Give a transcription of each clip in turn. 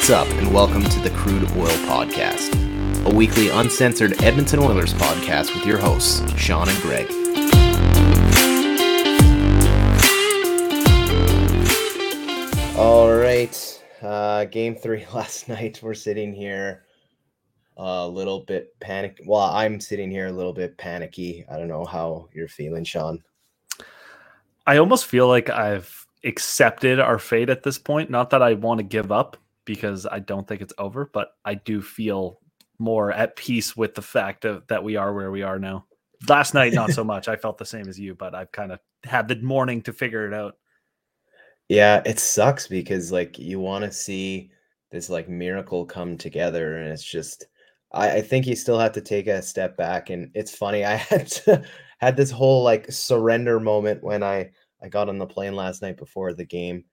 What's up, and welcome to the Crude Oil Podcast, a weekly uncensored Edmonton Oilers podcast with your hosts, Sean and Greg. All right, uh, game three last night. We're sitting here a little bit panic. Well, I'm sitting here a little bit panicky. I don't know how you're feeling, Sean. I almost feel like I've accepted our fate at this point. Not that I want to give up because I don't think it's over, but I do feel more at peace with the fact of, that we are where we are now. Last night, not so much. I felt the same as you, but I've kind of had the morning to figure it out. Yeah, it sucks because like you want to see this like miracle come together, and it's just I, I think you still have to take a step back. And it's funny, I had to, had this whole like surrender moment when I I got on the plane last night before the game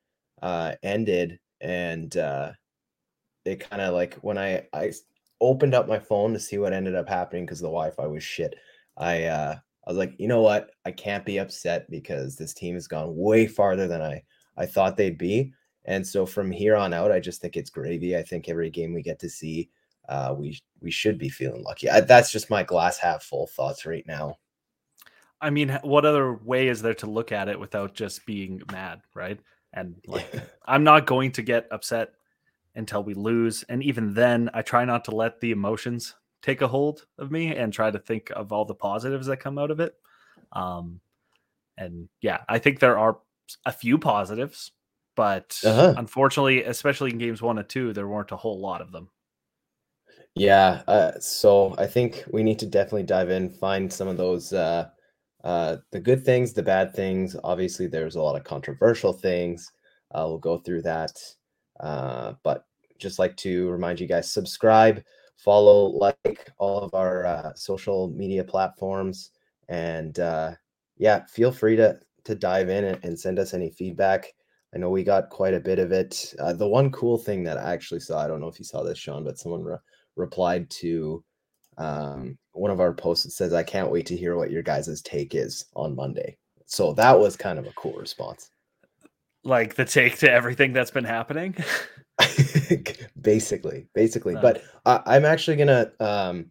uh, ended, and uh, it kind of like when I I opened up my phone to see what ended up happening because the Wi-Fi was shit. I uh, I was like, you know what? I can't be upset because this team has gone way farther than I I thought they'd be. And so from here on out, I just think it's gravy. I think every game we get to see, uh, we we should be feeling lucky. I, that's just my glass half full thoughts right now. I mean, what other way is there to look at it without just being mad, right? And like, I'm not going to get upset until we lose, and even then, I try not to let the emotions take a hold of me and try to think of all the positives that come out of it. Um, and yeah, I think there are a few positives, but uh-huh. unfortunately, especially in games one and two, there weren't a whole lot of them. Yeah, uh, so I think we need to definitely dive in, find some of those uh, uh, the good things, the bad things. Obviously, there's a lot of controversial things. Uh, we'll go through that, uh, but just like to remind you guys, subscribe, follow, like all of our uh, social media platforms, and uh, yeah, feel free to to dive in and, and send us any feedback. I know we got quite a bit of it. The one cool thing that I actually saw, I don't know if you saw this, Sean, but someone re- replied to um, one of our posts says, I can't wait to hear what your guys' take is on Monday. So that was kind of a cool response. Like the take to everything that's been happening? basically, basically. No. But I, am actually gonna um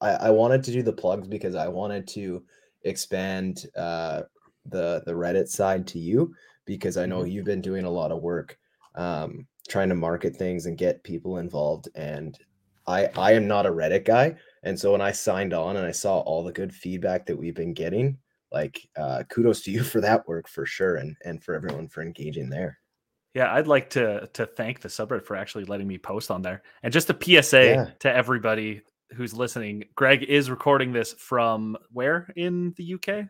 I, I wanted to do the plugs because I wanted to expand uh the the Reddit side to you because I know mm-hmm. you've been doing a lot of work um, trying to market things and get people involved. And I I am not a Reddit guy, and so when I signed on and I saw all the good feedback that we've been getting, like uh, kudos to you for that work for sure, and and for everyone for engaging there. Yeah, I'd like to to thank the subreddit for actually letting me post on there. And just a PSA yeah. to everybody who's listening, Greg is recording this from where in the UK?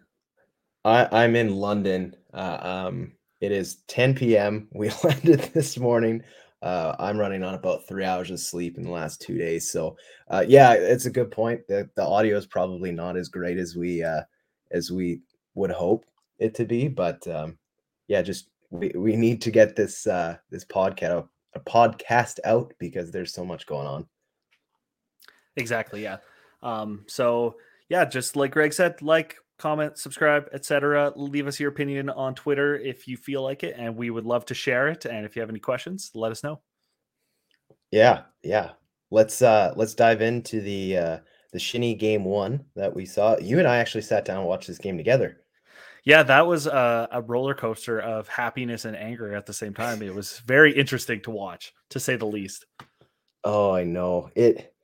I, I'm in London. Uh, um, it is 10 p.m. We landed this morning. Uh, I'm running on about three hours of sleep in the last two days. So, uh, yeah, it's a good point. The, the audio is probably not as great as we uh, as we would hope it to be, but um, yeah, just we, we need to get this uh, this podcast a podcast out because there's so much going on. Exactly. Yeah. Um, so yeah, just like Greg said, like, comment, subscribe, etc. Leave us your opinion on Twitter if you feel like it, and we would love to share it. And if you have any questions, let us know. Yeah, yeah. Let's uh let's dive into the uh the Shinny game one that we saw. You and I actually sat down and watched this game together. Yeah, that was a, a roller coaster of happiness and anger at the same time. It was very interesting to watch, to say the least. Oh, I know it.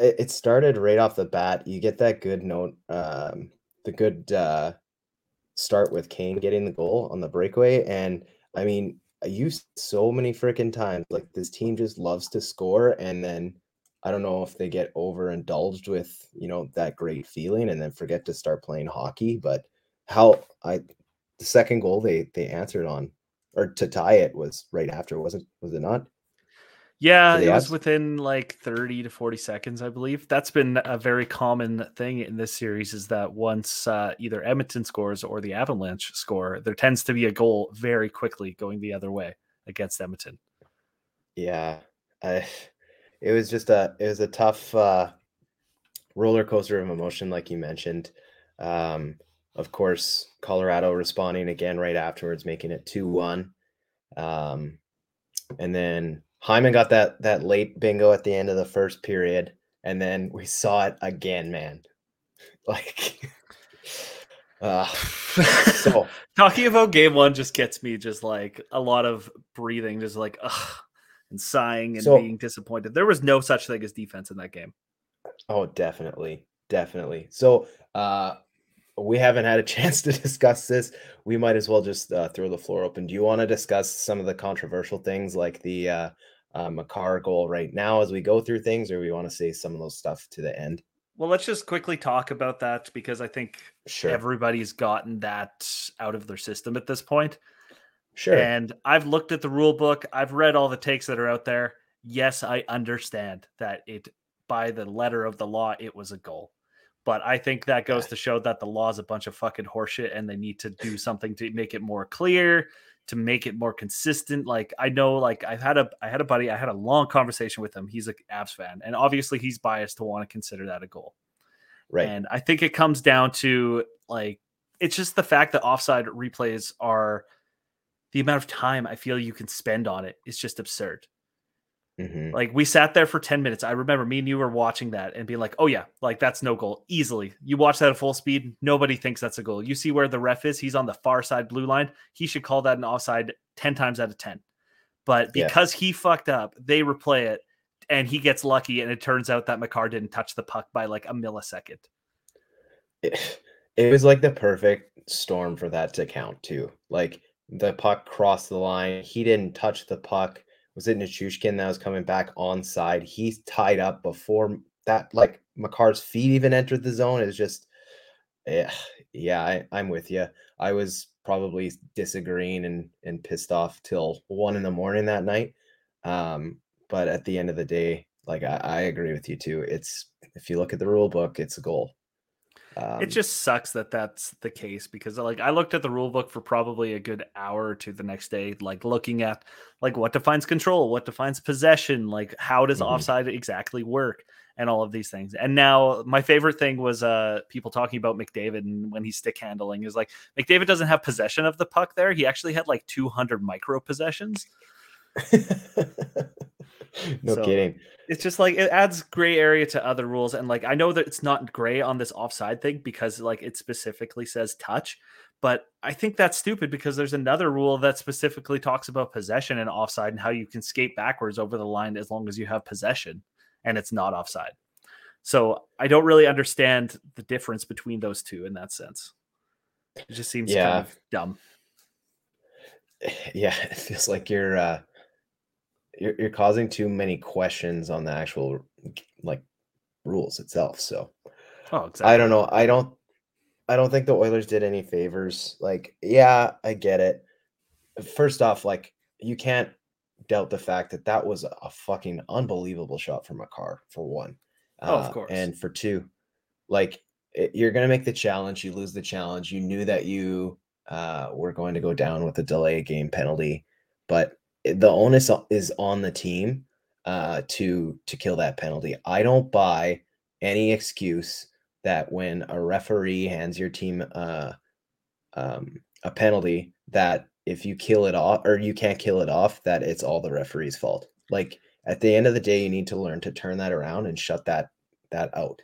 It started right off the bat. You get that good note, um, the good uh, start with Kane getting the goal on the breakaway. And I mean, I used so many freaking times. Like this team just loves to score, and then I don't know if they get overindulged with you know that great feeling, and then forget to start playing hockey. But how I the second goal they they answered on or to tie it was right after, wasn't was it not? Yeah, it was within like 30 to 40 seconds, I believe. That's been a very common thing in this series is that once uh, either Edmonton scores or the Avalanche score, there tends to be a goal very quickly going the other way against Edmonton. Yeah. I, it was just a it was a tough uh, roller coaster of emotion like you mentioned. Um, of course, Colorado responding again right afterwards, making it 2-1. Um, and then Hyman got that that late bingo at the end of the first period, and then we saw it again, man. Like, uh, so talking about game one just gets me just like a lot of breathing, just like ugh, and sighing and so, being disappointed. There was no such thing as defense in that game. Oh, definitely, definitely. So, uh, we haven't had a chance to discuss this. We might as well just uh, throw the floor open. Do you want to discuss some of the controversial things like the uh, uh, Makar goal right now as we go through things, or we want to say some of those stuff to the end? Well, let's just quickly talk about that because I think sure. everybody's gotten that out of their system at this point. Sure. And I've looked at the rule book, I've read all the takes that are out there. Yes, I understand that it, by the letter of the law, it was a goal. But I think that goes to show that the law is a bunch of fucking horseshit and they need to do something to make it more clear, to make it more consistent. Like I know, like I've had a I had a buddy, I had a long conversation with him. He's a Avs fan, and obviously he's biased to want to consider that a goal. Right. And I think it comes down to like it's just the fact that offside replays are the amount of time I feel you can spend on it is just absurd. Mm-hmm. Like we sat there for 10 minutes. I remember me and you were watching that and being like, oh yeah, like that's no goal easily. You watch that at full speed. Nobody thinks that's a goal. You see where the ref is. He's on the far side blue line. He should call that an offside 10 times out of 10. But because yeah. he fucked up, they replay it and he gets lucky. And it turns out that Makar didn't touch the puck by like a millisecond. It, it was like the perfect storm for that to count too. Like the puck crossed the line. He didn't touch the puck was it Nichushkin that was coming back on side? He's tied up before that, like Makar's feet even entered the zone. It's just, yeah, yeah, I, I'm with you. I was probably disagreeing and and pissed off till one in the morning that night. Um, but at the end of the day, like I, I agree with you too. It's if you look at the rule book, it's a goal. Um, it just sucks that that's the case because like I looked at the rule book for probably a good hour or two the next day, like looking at like what defines control, what defines possession, like how does mm-hmm. offside exactly work, and all of these things. And now my favorite thing was uh people talking about McDavid and when he's stick handling is like McDavid doesn't have possession of the puck there. He actually had like 200 micro possessions. no so kidding. It's just like it adds gray area to other rules, and like I know that it's not gray on this offside thing because like it specifically says touch, but I think that's stupid because there's another rule that specifically talks about possession and offside and how you can skate backwards over the line as long as you have possession and it's not offside. So I don't really understand the difference between those two in that sense. It just seems yeah. kind of dumb. Yeah, it feels like you're uh you're, you're causing too many questions on the actual like rules itself. So, oh, exactly. I don't know. I don't. I don't think the Oilers did any favors. Like, yeah, I get it. First off, like you can't doubt the fact that that was a fucking unbelievable shot from Makar for one. Oh, of uh, course. and for two, like it, you're gonna make the challenge. You lose the challenge. You knew that you uh, were going to go down with a delay game penalty, but the onus is on the team uh, to to kill that penalty. I don't buy any excuse that when a referee hands your team uh, um, a penalty that if you kill it off or you can't kill it off that it's all the referee's fault. Like at the end of the day, you need to learn to turn that around and shut that that out.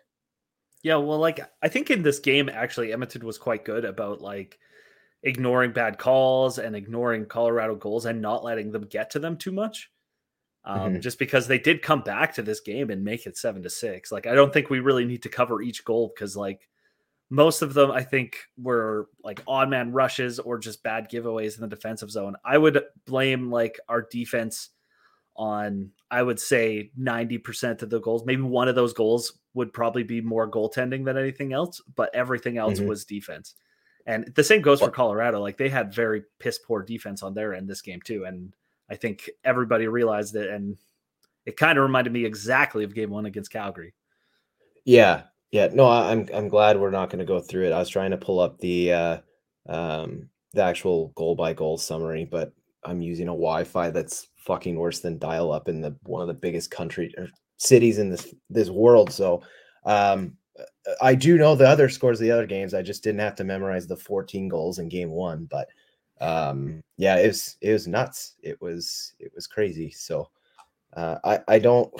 Yeah, well, like I think in this game, actually, Edmonton was quite good about like ignoring bad calls and ignoring Colorado goals and not letting them get to them too much. Um, mm-hmm. Just because they did come back to this game and make it seven to six. Like, I don't think we really need to cover each goal because, like, most of them I think were like odd man rushes or just bad giveaways in the defensive zone. I would blame like our defense on I would say 90% of the goals. Maybe one of those goals would probably be more goaltending than anything else, but everything else mm-hmm. was defense. And the same goes for Colorado. Like they had very piss poor defense on their end this game too. And I think everybody realized it. And it kind of reminded me exactly of game one against Calgary. Yeah. Yeah. No, I'm I'm glad we're not going to go through it. I was trying to pull up the uh um the actual goal by goal summary, but I'm using a Wi-Fi that's fucking worse than dial up in the one of the biggest country or cities in this this world. So um I do know the other scores of the other games. I just didn't have to memorize the 14 goals in game one. But um, yeah, it was it was nuts. It was it was crazy. So Uh, I I don't.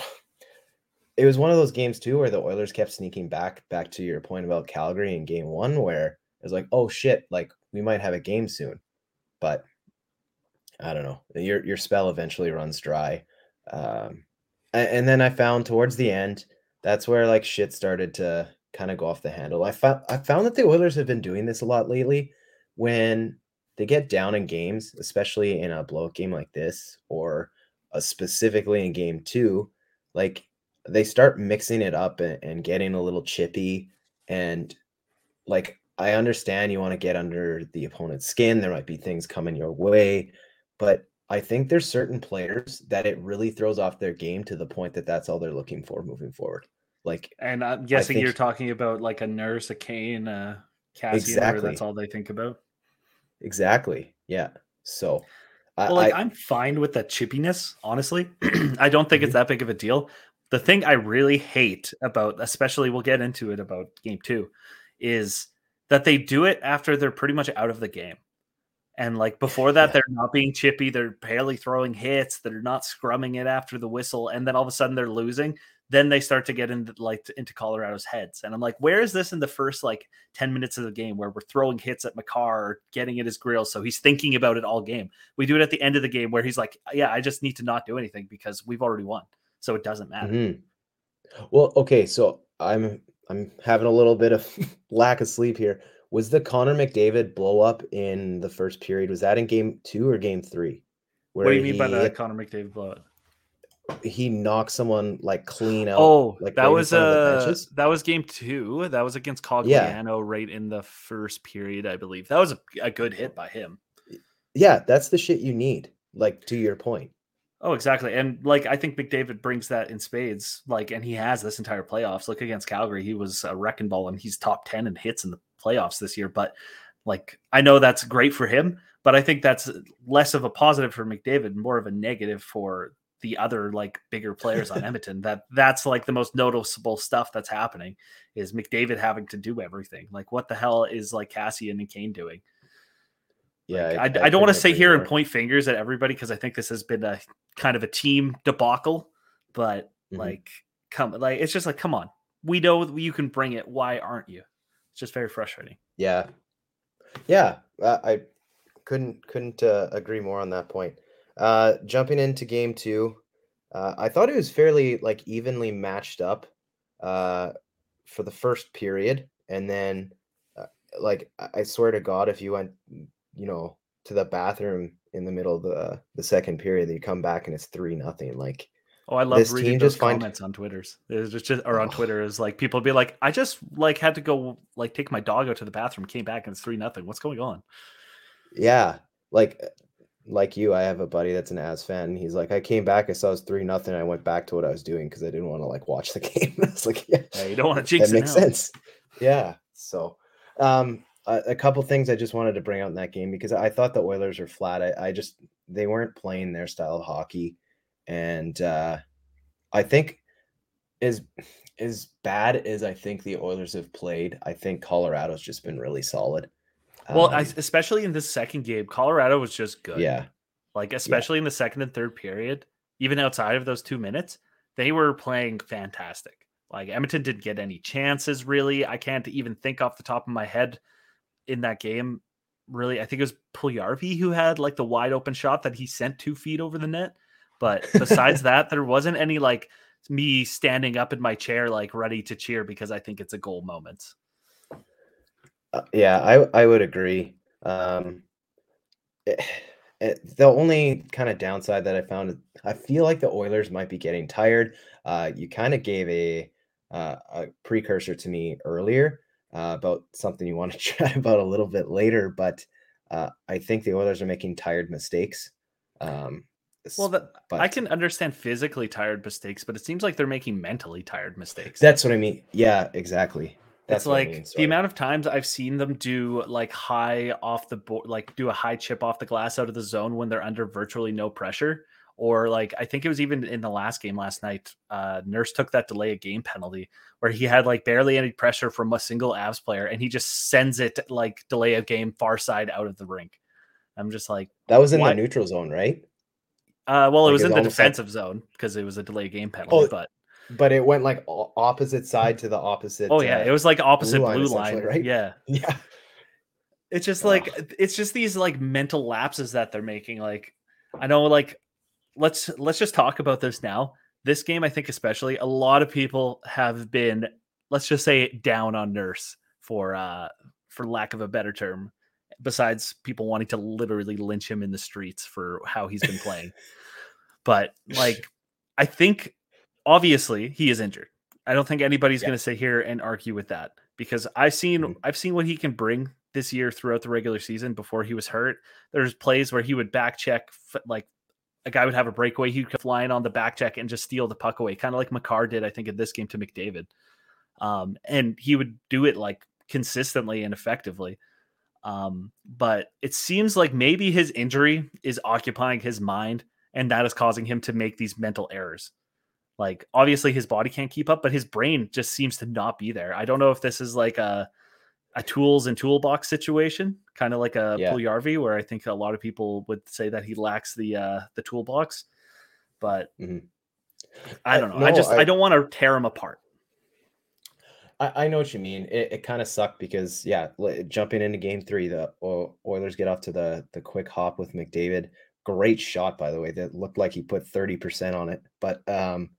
It was one of those games too where the Oilers kept sneaking back. Back to your point about Calgary in Game One, where it was like, oh shit, like we might have a game soon, but I don't know. Your your spell eventually runs dry, um, and, and then I found towards the end that's where like shit started to kind of go off the handle. I found I found that the Oilers have been doing this a lot lately when they get down in games, especially in a blowout game like this, or uh, specifically in game two, like they start mixing it up and, and getting a little chippy. And like I understand you want to get under the opponent's skin. There might be things coming your way, but I think there's certain players that it really throws off their game to the point that that's all they're looking for moving forward. Like, and I'm guessing think, you're talking about like a Nurse, a Kane, a Kassian, exactly. that's all they think about. Exactly. Yeah. So, well, I, like I, am fine with that chippiness. Honestly, I don't think mm-hmm. it's that big of a deal. The thing I really hate about, especially we'll get into it about game two, is that they do it after they're pretty much out of the game. And like before that, yeah. they're not being chippy. They're barely throwing hits. They're not scrumming it after the whistle. And then all of a sudden they're losing then they start to get into like into Colorado's heads. And I'm like, where is this in the first like 10 minutes of the game where we're throwing hits at Makar, getting at his grill? So he's thinking about it all game. We do it at the end of the game where he's like, yeah, I just need to not do anything because we've already won. So it doesn't matter. Mm-hmm. Well, okay. So I'm I'm having a little bit of lack of sleep here. Was the Connor McDavid blow up in the first period? Was that in game two or game three? what do you mean by the Connor McDavid blowout? he knocked someone like clean out. Oh, like that was uh that was game two. That was against Cogliano yeah. right in the first period, I believe. That was a, a good hit by him. Yeah, that's the shit you need. Like to your point. Oh, exactly. And like I think McDavid brings that in spades. Like, and he has this entire playoffs. Look against Calgary, he was a wrecking ball, and he's top ten in hits in the playoffs this year. But like, I know that's great for him, but I think that's less of a positive for McDavid, more of a negative for the other like bigger players on Edmonton. That that's like the most noticeable stuff that's happening is McDavid having to do everything. Like what the hell is like Kassian and Kane doing? Yeah, like, I, I, I, don't want to sit here and point fingers at everybody because I think this has been a kind of a team debacle. But mm-hmm. like, come like it's just like, come on, we know you can bring it. Why aren't you? Just very frustrating. Yeah, yeah, uh, I couldn't couldn't uh, agree more on that point. Uh, jumping into game two, uh, I thought it was fairly like evenly matched up uh, for the first period, and then uh, like I swear to God, if you went, you know, to the bathroom in the middle of the the second period, you come back and it's three nothing. Like, oh, I love reading those comments find... on Twitter's. It's just, just or on oh. Twitter is like people be like, I just like had to go like take my dog out to the bathroom, came back and it's three nothing. What's going on? Yeah, like like you, I have a buddy that's an Avs fan. And he's like, I came back, I saw it was three nothing. I went back to what I was doing because I didn't want to like watch the game. it's like, yeah, yeah, you don't want to jinx that makes now. sense. Yeah. So, um, a, a, couple things I just wanted to bring out in that game because I thought the Oilers were flat. I, I just they weren't playing their style of hockey, and uh, I think as as bad as I think the Oilers have played, I think Colorado's just been really solid. Well, um, especially in this second game, Colorado was just good. Yeah. Like, especially yeah. in the second and third period, even outside of those two minutes, they were playing fantastic. Like, Edmonton didn't get any chances, really. I can't even think off the top of my head in that game. Really, I think it was Puljujarvi who had like the wide open shot that he sent two feet over the net. But besides that, there wasn't any like me standing up in my chair, like ready to cheer because I think it's a goal moment. Uh, yeah, I I would agree. Um, it, eh, it, eh, the only kind of downside that I found, I feel like the Oilers might be getting tired. Uh, you kind of gave a uh, a precursor to me earlier uh, about something you want to chat about a little bit later, but uh, I think the Oilers are making tired mistakes. Um, well, but, I can understand physically tired mistakes, but it seems like they're making mentally tired mistakes. That's what I mean. Yeah, exactly. That's like I mean, the amount of times I've seen them do like high off the board, like do a high chip off the glass out of the zone when they're under virtually no pressure. Or like I think it was even in the last game last night. Uh, Nurse took that delay a game penalty where he had like barely any pressure from a single Avs player, and he just sends it like delay a game far side out of the rink. I'm just like that was in why? the neutral zone, right? Uh, well, it Like, was in the almost like- defensive zone because it was a delay game penalty. Oh, but But it went like opposite side to the opposite. oh yeah, uh, it was like opposite line, blue line, right? Yeah, yeah. it's just Ugh. like it's just these like mental lapses that they're making. Like I know, like let's let's just talk about this now. This game, I think, especially a lot of people have been, let's just say, down on Nurse for uh for lack of a better term. Besides people wanting to literally lynch him in the streets for how he's been playing, but like I think obviously he is injured. I don't think anybody's Yeah. going to sit here and argue with that because I've seen Mhm. I've seen what he can bring this year throughout the regular season before he was hurt. There's plays where he would back check like a guy would have a breakaway, he'd come flying on the back check and just steal the puck away, kind of like Makar did, I think, in this game to McDavid. Um, and he would do it like consistently and effectively. Um, but it seems like maybe his injury is occupying his mind and that is causing him to make these mental errors. Like obviously his body can't keep up, but his brain just seems to not be there. I don't know if this is like a a tools and toolbox situation, kind of like a Yeah. Puljujärvi, where I think a lot of people would say that he lacks the uh the toolbox. But Mhm. I I- don't know. I no, just I, I- don't want to tear him apart. I, I know what you mean. It, it kind of sucked because yeah, jumping into game three, the Oilers get off to the the quick hop with McDavid. Great shot, by the way. That looked like he put thirty percent on it. But um,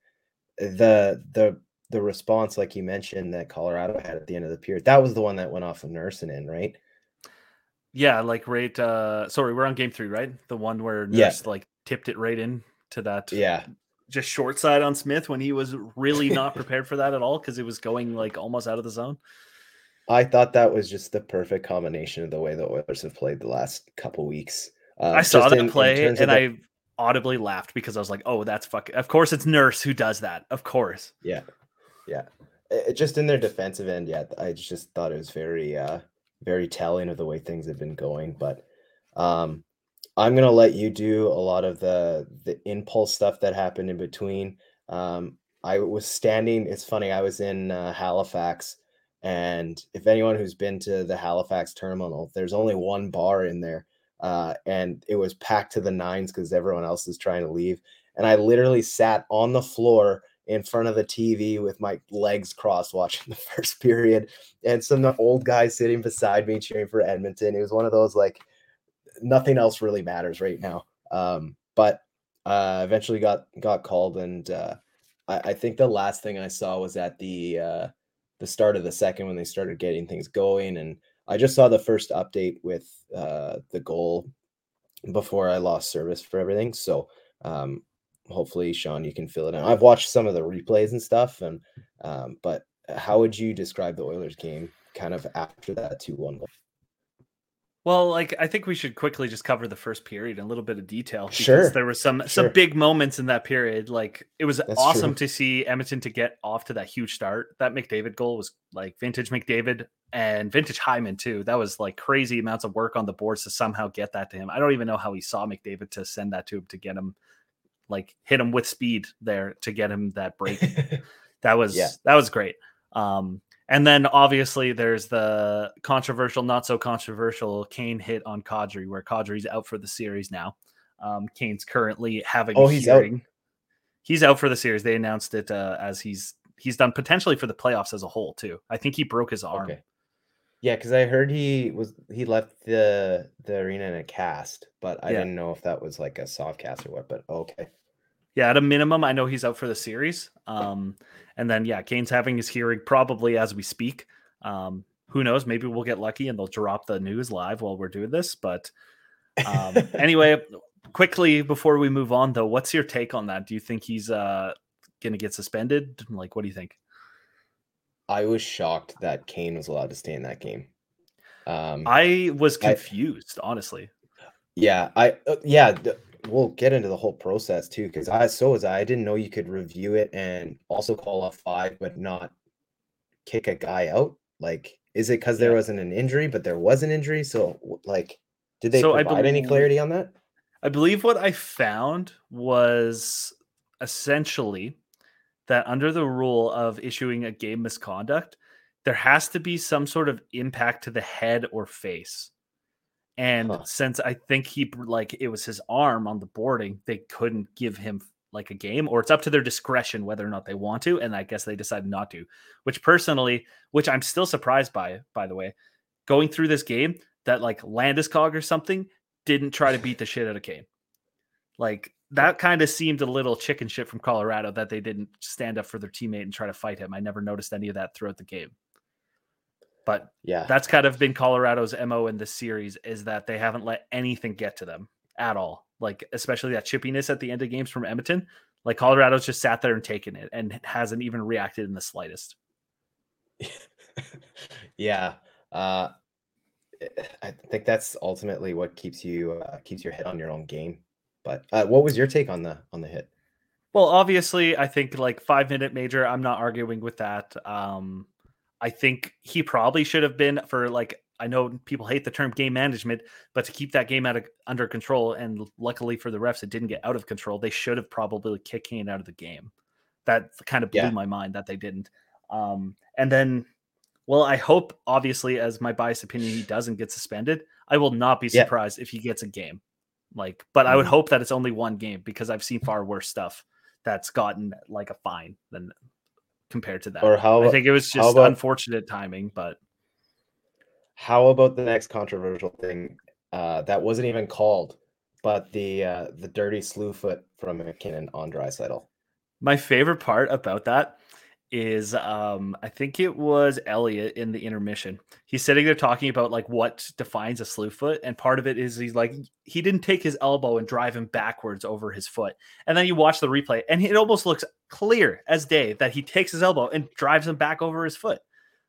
the the the response, like you mentioned, that Colorado had at the end of the period, that was the one that went off of Nursing in, right? Yeah, like right uh sorry, we're on game three, right? The one where Nurse Yeah. like tipped it right in to that Yeah, just short side on Smith when he was really not prepared for that at all because it was going like almost out of the zone. I thought that was just the perfect combination of the way the Oilers have played the last couple weeks. Uh, I saw that in- in play of and the- I audibly laughed because I was like, "Oh, that's fucking." Of course, it's Nurse who does that. Of course. Yeah, yeah. It, it- just in their defensive end, yeah. I just thought it was very, uh, very telling of the way things have been going. But um, I'm gonna let you do a lot of the the impulse stuff that happened in between. Um, I was standing. It's funny. I was in uh, Halifax, and if anyone who's been to the Halifax terminal, there's only one bar in there, uh, and it was packed to the nines because everyone else is trying to leave. And I literally sat on the floor in front of the TV with my legs crossed watching the first period and some old guy sitting beside me cheering for Edmonton. It was one of those like nothing else really matters right now. Um, but uh, eventually got got called, and uh, I, I think the last thing I saw was at the uh, the start of the second when they started getting things going, and I just saw the first update with uh, the goal before I lost service for everything. So um, hopefully, Sean, you can fill it in. I've watched some of the replays and stuff, and um, but how would you describe the Oilers game kind of after that two one? Well, like I think we should quickly just cover the first period in a little bit of detail because Sure. there was some Sure. some big moments in that period. Like it was That's awesome true. to see Edmonton to get off to that huge start. That McDavid goal was like vintage McDavid and vintage Hyman too. That was like crazy amounts of work on the boards to somehow get that to him. I don't even know how he saw McDavid to send that to him to get him like hit him with speed there to get him that break. That was Yeah. that was great. Um, and then obviously there's the controversial, not so controversial Kane hit on Kadri, where Kadri's out for the series now. Um, Kane's currently having Oh, a he's out. He's out for the series. They announced it uh, as he's he's done potentially for the playoffs as a whole too. I think he broke his arm. Okay. Yeah, because I heard he was he left the the arena in a cast, but I Yeah. didn't know if that was like a soft cast or what. But okay, Yeah, at a minimum, I know he's out for the series. Um, and then yeah, Kane's having his hearing probably as we speak. Um, who knows? Maybe we'll get lucky and they'll drop the news live while we're doing this. But um, anyway, quickly before we move on, though, what's your take on that? Do you think he's uh, going to get suspended? Like, what do you think? I was shocked that Kane was allowed to stay in that game. Um, I was I- confused, honestly. yeah, I uh, yeah, th- we'll get into the whole process too, because I so was I. I didn't know you could review it and also call a five, but not kick a guy out. Like, is it because there wasn't an injury, but there was an injury? So, like, did they So I provide any clarity on that? I believe what I found was essentially that under the rule of issuing a game misconduct, there has to be some sort of impact to the head or face. And Huh. since I think he like it was his arm on the boarding, they couldn't give him like a game, or it's up to their discretion whether or not they want to. And I guess they decided not to, which personally, which I'm still surprised by, by the way, going through this game that like Landeskog or something didn't try to beat the shit out of Kane. Like that kind of seemed a little chicken shit from Colorado that they didn't stand up for their teammate and try to fight him. I never noticed any of that throughout the game. But Yeah. that's kind of been Colorado's MO in this series is that they haven't let anything get to them at all. Like especially that chippiness at the end of games from Edmonton. Like Colorado's just sat there and taken it and hasn't even reacted in the slightest. yeah. Uh, I think that's ultimately what keeps you uh, keeps your head on your own game. But uh, what was your take on the on the hit? Well, obviously, I think like five minute major. I'm not arguing with that. Um, I think he probably should have been for like. I know people hate the term game management, but to keep that game out of, under control, and luckily for the refs, it didn't get out of control. They should have probably kicked Kane out of the game. That kind of blew Yeah. my mind that they didn't. Um, and then, well, I hope obviously, as my biased opinion, he doesn't get suspended. I will not be Yeah. surprised if he gets a game. Like, but I would Mhm. hope that it's only one game because I've seen far worse stuff that's gotten like a fine than compared to that. Or how I think it was just about- unfortunate timing, but How about the next controversial thing uh, that wasn't even called, but the uh, the dirty slew foot from MacKinnon on Draisaitl. my favorite part about that is um I think it was Elliotte in the intermission. He's sitting there talking about like what defines a slew foot, and part of it is he's like he didn't take his elbow and drive him backwards over his foot. And then you watch the replay, and it almost looks clear as day that he takes his elbow and drives him back over his foot.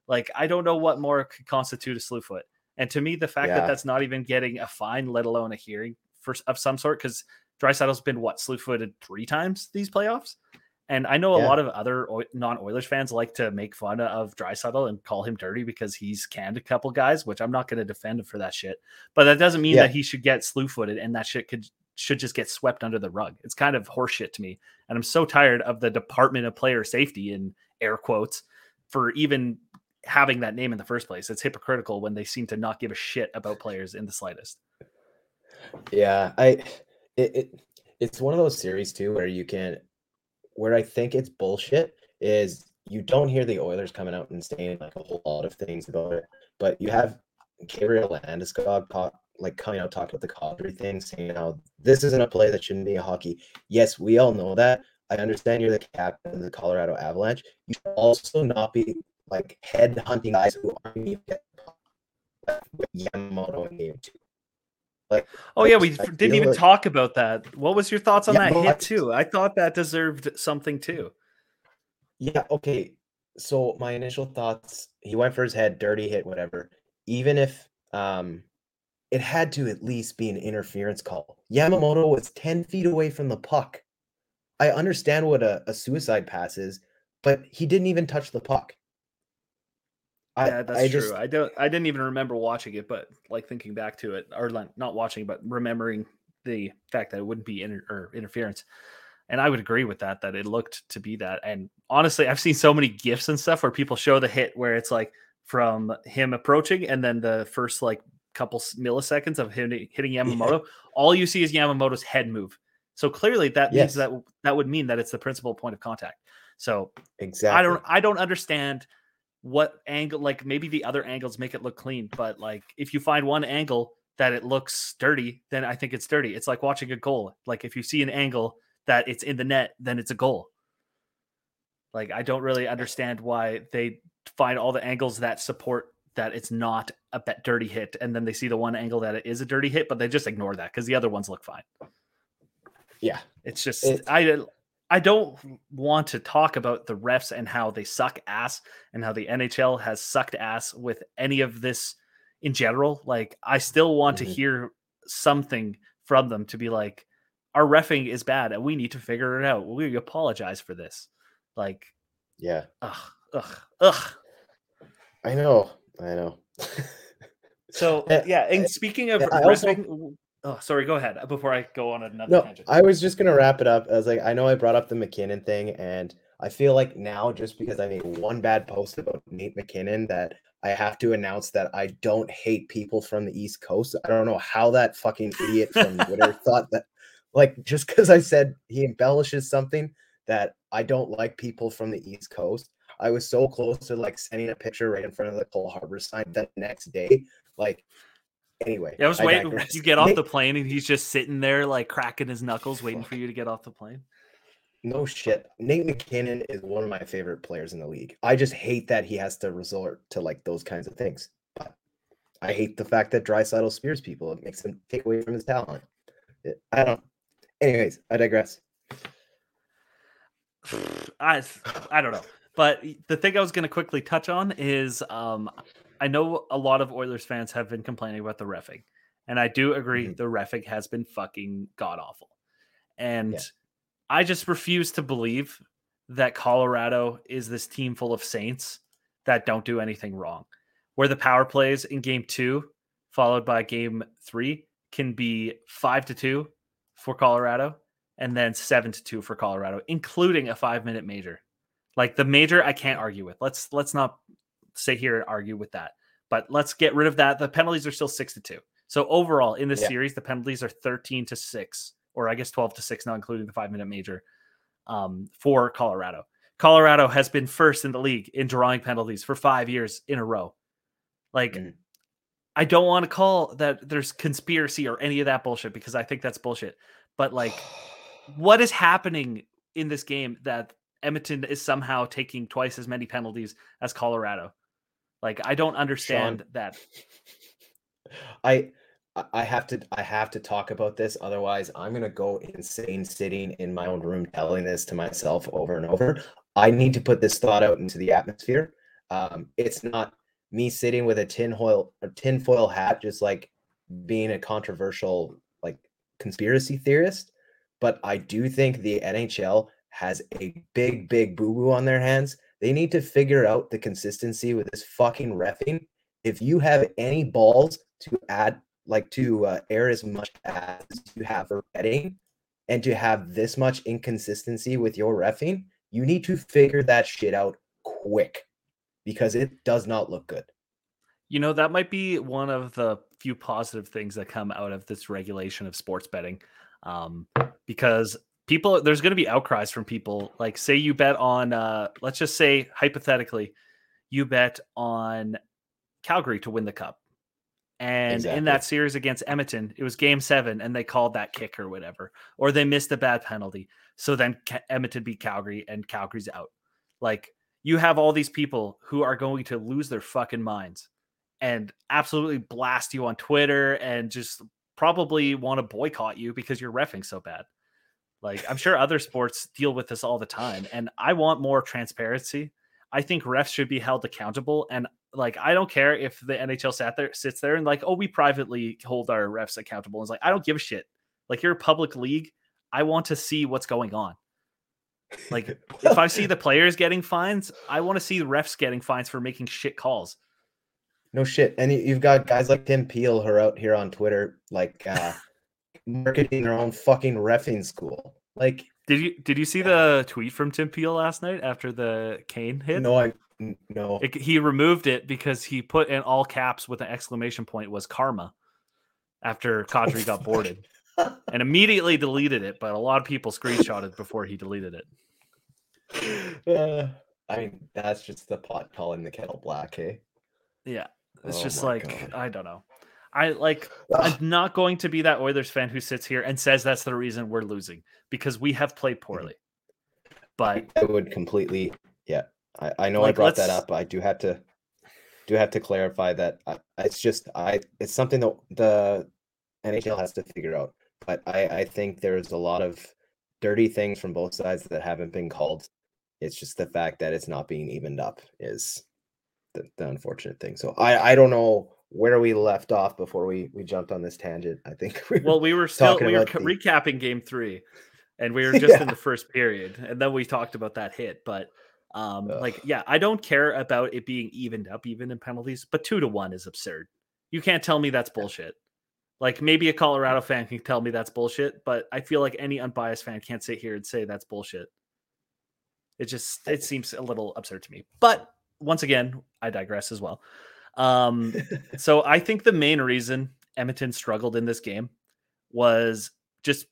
Like I don't know what more could constitute a slew foot. And to me, the fact Yeah. that that's not even getting a fine, let alone a hearing for of some sort, because Draisaitl's been what slew footed three times these playoffs. And I know a Yeah. lot of other non-Oilers fans like to make fun of Draisaitl and call him dirty because he's canned a couple guys, which I'm not going to defend him for that shit. But that doesn't mean Yeah. that he should get slew-footed and that shit could should just get swept under the rug. It's kind of horseshit to me, and I'm so tired of the Department of Player Safety in air quotes for even having that name in the first place. It's hypocritical when they seem to not give a shit about players in the slightest. Yeah, I it, it it's one of those series too where you can where I think it's bullshit is you don't hear the Oilers coming out and saying like a whole lot of things about it, but you have Gabriel Landeskog talk, like coming out talking about the Kadri thing, saying how this isn't a play that shouldn't be a hockey. Yes, we all know that. I understand you're the captain of the Colorado Avalanche. You should also not be like head hunting guys who aren't even Yamamoto game two. Like Oh yeah, we didn't even like- talk about that. What was your thoughts on Yeah, that no, I- hit too? I thought that deserved something too. Yeah, okay. So my initial thoughts, he went for his head, dirty hit, whatever. Even if um it had to at least be an interference call. Yamamoto was 10 feet away from the puck. I understand what a, a suicide pass is, but he didn't even touch the puck. I, yeah, that's I true. just I don't. I didn't even remember watching it, but like thinking back to it, or like, not watching, but remembering the fact that it wouldn't be inter- or interference. And I would agree with that. That it looked to be that. And honestly, I've seen so many gifs and stuff where people show the hit where it's like from him approaching, and then the first like couple milliseconds of him hitting Yamamoto. All you see is Yamamoto's head move. So clearly, that Yes. means that that would mean that it's the principal point of contact. So exactly. I don't I don't understand what angle like maybe the other angles make it look clean, but like if you find one angle that it looks dirty, then I think it's dirty. It's like watching a goal. Like if you see an angle that it's in the net, then it's a goal. Like I don't really understand why they find all the angles that support that it's not a bet dirty hit, and then they see the one angle that it is a dirty hit, but they just ignore that because the other ones look fine. Yeah. It's just I I don't want to talk about the refs and how they suck ass and how the NHL has sucked ass with any of this in general. Like I still want Mhm. to hear something from them to be like our refing is bad and we need to figure it out. We apologize for this. Like Yeah. ugh ugh ugh. I know. I know. So yeah, and speaking of I also- refing, oh sorry, go ahead before I go on another No, tangent. I was just gonna wrap it up. I was like, I know I brought up the MacKinnon thing, and I feel like now just because I made one bad post about Nate MacKinnon, that I have to announce that I don't hate people from the East Coast. I don't know how that fucking idiot from Twitter thought that, like, just because I said he embellishes something that I don't like people from the East Coast. I was so close to like sending a picture right in front of the Cole Harbour sign that next day. Like, anyway, yeah, I was I waiting. You get off the plane and he's just sitting there, like cracking his knuckles, waiting for you to get off the plane. No shit. Nate MacKinnon is one of my favorite players in the league. I just hate that he has to resort to like those kinds of things. But I hate the fact that Draisaitl spears people. It makes him take away from his talent. It, I don't. Anyways, I digress. I I don't know. But the thing I was going to quickly touch on is um, I know a lot of Oilers fans have been complaining about the refing, and I do agree mm-hmm. the refing has been fucking god awful. And yeah. I just refuse to believe that Colorado is this team full of saints that don't do anything wrong. Where the power plays in game two, followed by game three, can be five to two for Colorado and then seven to two for Colorado, including a five minute major. Like the major, I can't argue with. Let's let's not sit here and argue with that. But let's get rid of that. The penalties are still six to two. So overall in this yeah. series, the penalties are 13 to six or I guess 12 to 6 now, including the five minute major um, for Colorado. Colorado has been first in the league in drawing penalties for five years in a row. Like, mm. I don't want to call that there's conspiracy or any of that bullshit because I think that's bullshit. But, like, what is happening in this game that Edmonton is somehow taking twice as many penalties as Colorado? Like, I don't understand Sean, that. I I have to I have to talk about this otherwise I'm going to go insane sitting in my own room telling this to myself over and over. I need to put this thought out into the atmosphere. Um, it's not me sitting with a tinfoil a tinfoil hat just like being a controversial like conspiracy theorist, but I do think the NHL has a big big boo-boo on their hands. They need to figure out the consistency with this fucking refing. If you have any balls to add like to uh, air as much as you have for betting and to have this much inconsistency with your refing, you need to figure that shit out quick because it does not look good. You know, that might be one of the few positive things that come out of this regulation of sports betting. Um, because people, there's going to be outcries from people. Like, say you bet on, uh, let's just say hypothetically, you bet on Calgary to win the cup and exactly. in that series against Edmonton, it was game seven, and they called that kick or whatever, or they missed a bad penalty. So then Edmonton beat Calgary, and Calgary's out. Like you have all these people who are going to lose their fucking minds and absolutely blast you on Twitter and just probably want to boycott you because you're refing so bad. Like I'm sure other sports deal with this all the time, and I want more transparency. I think refs should be held accountable, and like I don't care if the NHL sat there sits there and like, oh, we privately hold our refs accountable. And it's like, I don't give a shit. Like you're a public league. I want to see what's going on. Like if I see the players getting fines, I want to see the refs getting fines for making shit calls. No shit. And you've got guys like Tim Peel who are out here on Twitter, like uh marketing their own fucking refing school. Like did you did you see the tweet from Tim Peel last night after the Kane hit? No, I no. It, he removed it because he put in all caps with an exclamation point was karma after Kadri got boarded and immediately deleted it. But a lot of people screenshotted before he deleted it. Uh, I mean, that's just the pot calling the kettle black, hey? Yeah. It's oh just like, God. I don't know. I like, I'm not going to be that Oilers fan who sits here and says that's the reason we're losing because we have played poorly. But I would completely, yeah, I, I know like, I brought that up. I do have to do have to clarify that I, it's just I it's something that the NHL has to figure out. But I I think there's a lot of dirty things from both sides that haven't been called. It's just the fact that it's not being evened up is the, the unfortunate thing. So I I don't know where we left off before we we jumped on this tangent. I think we well we were still we were the... recapping game three, and we were just yeah. in the first period, and then we talked about that hit. But um, Ugh. like, yeah, I don't care about it being evened up even in penalties, but two to one is absurd. You can't tell me that's bullshit. Like maybe a Colorado fan can tell me that's bullshit, but I feel like any unbiased fan can't sit here and say that's bullshit. It just it seems a little absurd to me. But once again, I digress as well. Um, so I think the main reason Edmonton struggled in this game was just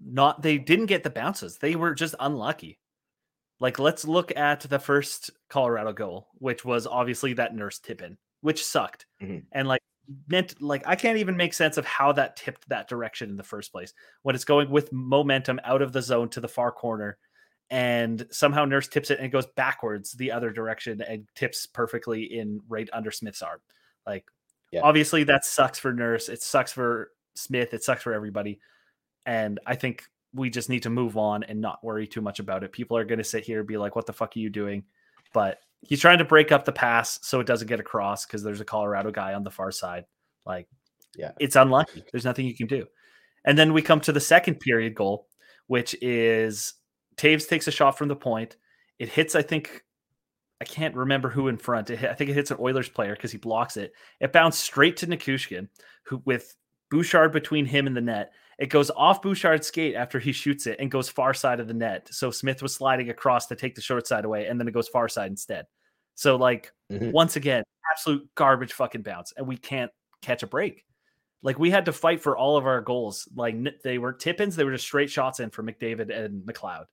not they didn't get the bounces. They were just unlucky. Like let's look at the first Colorado goal, which was obviously that Nurse tip in, which sucked. Mhm. And like meant like I can't even make sense of how that tipped that direction in the first place. When it's going with momentum out of the zone to the far corner and somehow Nurse tips it and it goes backwards the other direction and tips perfectly in right under Smith's arm. Like Yeah. obviously that sucks for Nurse, it sucks for Smith, it sucks for everybody. And I think we just need to move on and not worry too much about it. People are going to sit here and be like, what the fuck are you doing? But he's trying to break up the pass so it doesn't get across because there's a Colorado guy on the far side. Like, Yeah. it's unlucky. There's nothing you can do. And then we come to the second period goal, which is Toews takes a shot from the point. It hits, I think, I can't remember who in front. It hit, I think it hits an Oilers player because he blocks it. It bounced straight to Nichushkin, who with Bouchard between him and the net. It goes off Bouchard's skate after he shoots it and goes far side of the net. So Smith was sliding across to take the short side away, and then it goes far side instead. So like Mhm. once again, absolute garbage fucking bounce, and we can't catch a break. Like we had to fight for all of our goals. Like they were tip-ins, they were just straight shots in for McDavid and McLeod.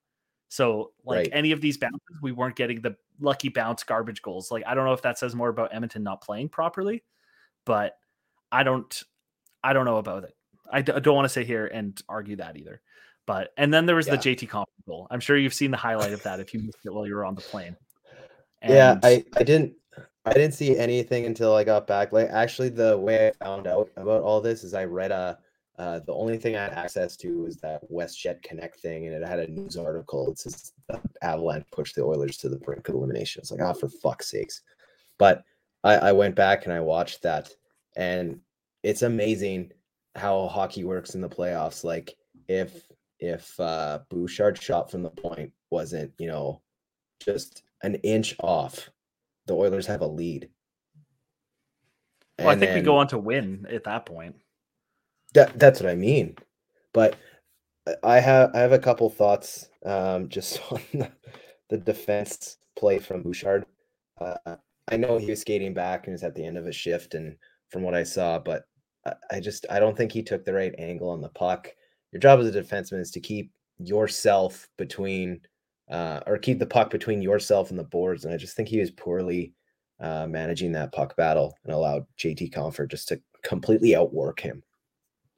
So like Right. any of these bounces, we weren't getting the lucky bounce garbage goals. Like I don't know if that says more about Edmonton not playing properly, but I don't I don't know about it. I d- I don't want to sit here and argue that either. But and then there was Yeah. the JT Compher goal. I'm sure you've seen the highlight of that if you missed it while you were on the plane. yeah, I I didn't I didn't see anything until I got back. Like actually, the way I found out about all this is I read a. Uh, the only thing I had access to was that WestJet Connect thing, and it had a news article. It says the Avalanche pushed the Oilers to the brink of elimination. It's like, oh, for fuck's sakes! But I, I went back and I watched that, and it's amazing how hockey works in the playoffs. Like if if uh, Bouchard's shot from the point wasn't, you know, just an inch off, the Oilers have a lead. well, I And think we go on to win at that point. That that's what I mean. But I- have I have a couple thoughts um, just on the, the defense play from Bouchard. Uh, I know he was skating back and was at the end of a shift, and from what I saw, but I, I just I don't think he took the right angle on the puck. Your job as a defenseman is to keep yourself between uh, or keep the puck between yourself and the boards, and I just think he was poorly uh, managing that puck battle and allowed JT Compher just to completely outwork him.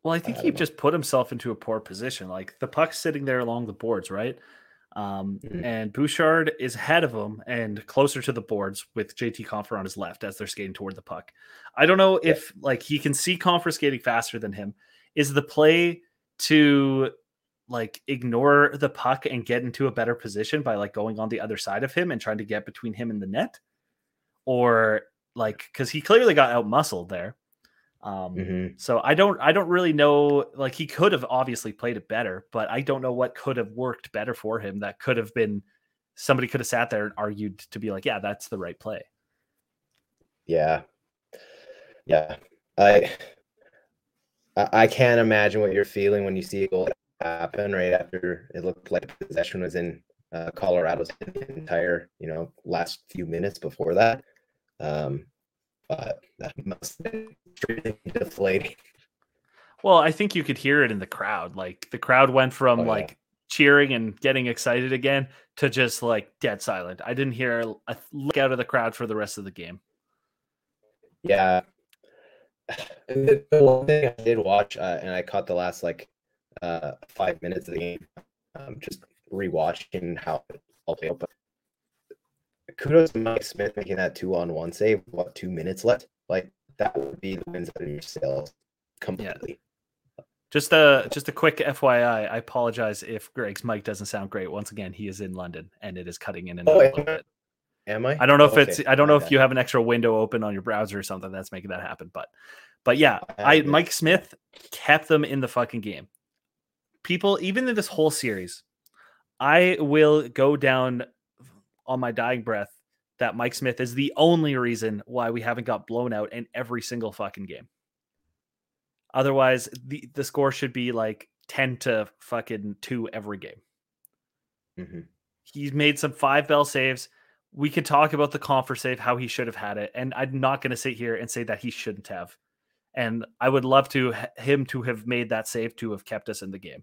Well, I think I he know. just put himself into a poor position. Like the puck's sitting there along the boards, right? Um, Mhm. And Bouchard is ahead of him and closer to the boards with JT Compher on his left as they're skating toward the puck. I don't know Yeah. if like he can see Compher skating faster than him. Is the play to like ignore the puck and get into a better position by like going on the other side of him and trying to get between him and the net? Or like because he clearly got out muscled there. Um, Mhm. so I don't I don't really know like he could have obviously played it better, but I don't know what could have worked better for him that could have been somebody could have sat there and argued to be like, yeah, that's the right play. Yeah. Yeah. I I I can't imagine what you're feeling when you see a goal happen right after it looked like possession was in uh, Colorado's entire, you know, last few minutes before that. Um, but that must be pretty deflating. Well, I think you could hear it in the crowd. Like the crowd went from Oh, yeah. like cheering and getting excited again to just like dead silent. I didn't hear a look out of the crowd for the rest of the game. Yeah. The the one thing I did watch, uh, and I caught the last like uh, five minutes of the game, um, just rewatching how it all played out. But kudos to Mike Smith making that two on one save. What two minutes left? Like that would be the wins out of your sales completely. Just a just a quick FYI. I apologize if Greg's mic doesn't sound great. Once again, he is in London and it is cutting in and out Oh, a little I? bit. Am I? I don't know if oh, Okay, it's I don't know if you have an extra window open on your browser or something that's making that happen. But but yeah, I I. Mike Smith kept them in the fucking game. People, even in this whole series, I will go down on my dying breath that Mike Smith is the only reason why we haven't got blown out in every single fucking game. Otherwise, the, the score should be like 10 to fucking 2 every game. Mhm. He's made some five bell saves. we could talk about the Compher save, how he should have had it, and I'm not going to sit here and say that he shouldn't have. And I would love to him to have made that save to have kept us in the game,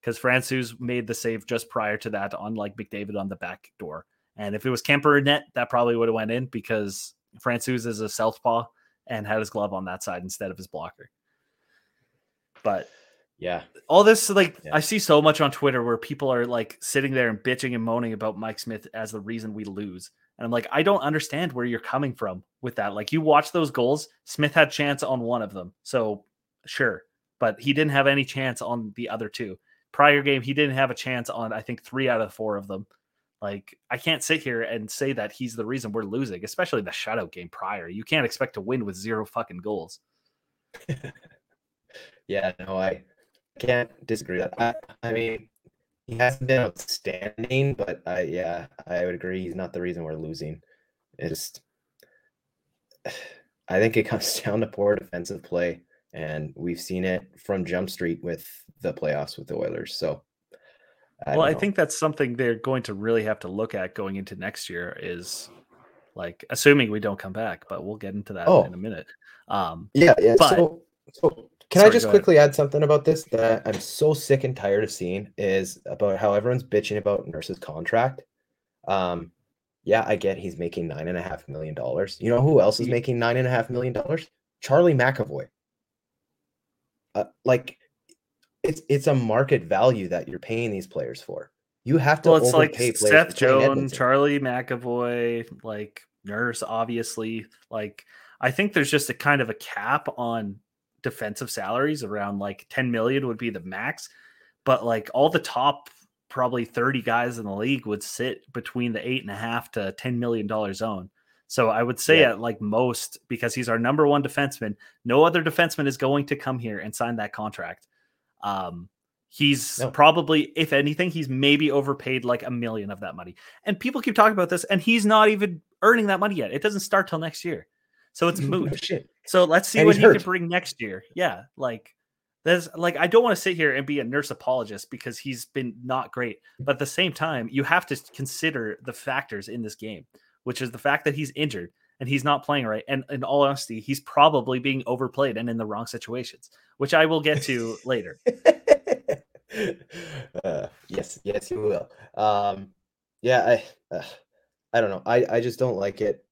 because Francouz made the save just prior to that on like McDavid on the back door. And if it was Kuemper in net, that probably would have went in because Francouz is a southpaw and had his glove on that side instead of his blocker. But yeah, all this like yeah. I see so much on Twitter where people are like sitting there and bitching and moaning about Mike Smith as the reason we lose. And I'm like, I don't understand where you're coming from with that. Like you watch those goals, Smith had chance on one of them. So sure, but he didn't have any chance on the other two. Prior game, he didn't have a chance on I think 3 out of 4 of them. Like I can't sit here and say that he's the reason we're losing, especially the shutout game prior. You can't expect to win with zero fucking goals. yeah, no, I can't disagree. That I, I mean, he hasn't been outstanding, but I yeah, I would agree he's not the reason we're losing. It's I think it comes down to poor defensive play, and we've seen it from Jump Street with the playoffs with the Oilers. So I well, I think that's something they're going to really have to look at going into next year is like assuming we don't come back, but we'll get into that oh. in a minute. Um, yeah, yeah. But, so, so can sorry, I just quickly ahead. add something about this that I'm so sick and tired of seeing is about how everyone's bitching about Nurse's contract. Um, yeah, I get he's making nine and a half million dollars. You know who else is making nine and a half million dollars? Charlie McAvoy. Uh, like it's it's a market value that you're paying these players for. You have to well, it's like Seth Jones, Charlie McAvoy, like Nurse, obviously. Like I think there's just a kind of a cap on defensive salaries around like 10 million would be the max. But like all the top probably 30 guys in the league would sit between the eight and a half to 10 million dollar zone. So I would say yeah. at like most, because he's our number one defenseman, no other defenseman is going to come here and sign that contract. Um, he's no. probably, if anything, he's maybe overpaid like a million of that money. And people keep talking about this, and he's not even earning that money yet. It doesn't start till next year, so it's moot. shit. So let's see and what he hurt. can bring next year. Yeah, like there's like I don't want to sit here and be a Nurse apologist because he's been not great, but at the same time, you have to consider the factors in this game, which is the fact that he's injured and he's not playing right. And in all honesty, he's probably being overplayed and in the wrong situations, which I will get to later. Uh, yes, yes, you will. Um, yeah, I, uh, I don't know. I, I just don't like it.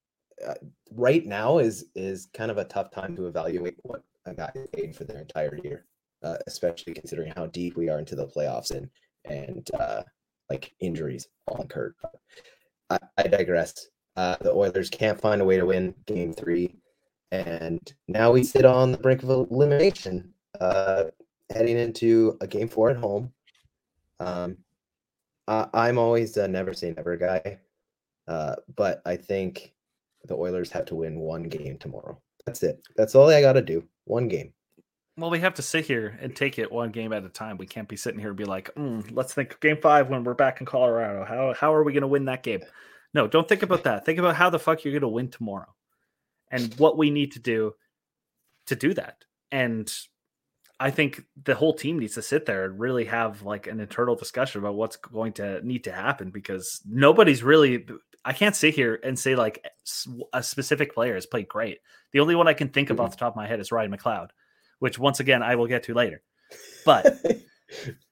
Uh, right now is is kind of a tough time to evaluate what a guy is paid for their entire year, uh, especially considering how deep we are into the playoffs and and uh, like injuries all incurred. I, I digress. Uh, the Oilers can't find a way to win Game Three, and now we sit on the brink of elimination, uh, heading into a Game Four at home. Um, I, am always a never say never guy, uh, but I think the Oilers have to win one game tomorrow. That's it. That's all I got to do. One game. Well, we have to sit here and take it one game at a time. We can't be sitting here and be like, mm, let's think game five when we're back in Colorado. How how are we going to win that game? No, don't think about that. Think about how the fuck you're going to win tomorrow and what we need to do to do that. And I think the whole team needs to sit there and really have like an internal discussion about what's going to need to happen because nobody's really I can't sit here and say like a specific player has played great. The only one I can think of mm-hmm. off the top of my head is Ryan McLeod, which once again I will get to later. But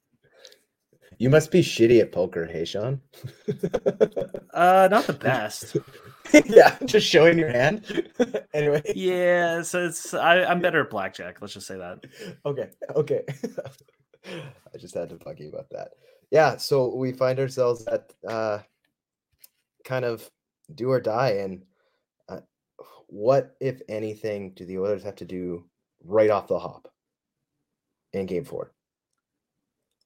You must be shitty at poker, hey Sean. uh, not the best. yeah, just showing your hand. anyway. Yeah, so it's I, I'm better at blackjack. Let's just say that. Okay. Okay. I just had to bug you about that. Yeah, so we find ourselves at uh, kind of do or die, and uh, what, if anything, do the Oilers have to do right off the hop in Game Four?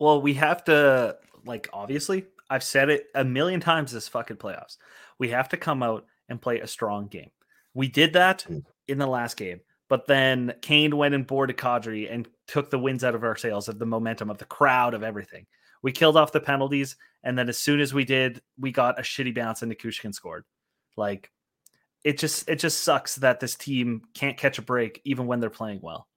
Well, we have to like obviously I've said it a million times this fucking playoffs. We have to come out and play a strong game. We did that mm. in the last game, but then Kane went and boarded Kadri and took the wins out of our sails of the momentum of the crowd of everything. We killed off the penalties, and then as soon as we did, we got a shitty bounce and Nichushkin scored. Like it just it just sucks that this team can't catch a break even when they're playing well.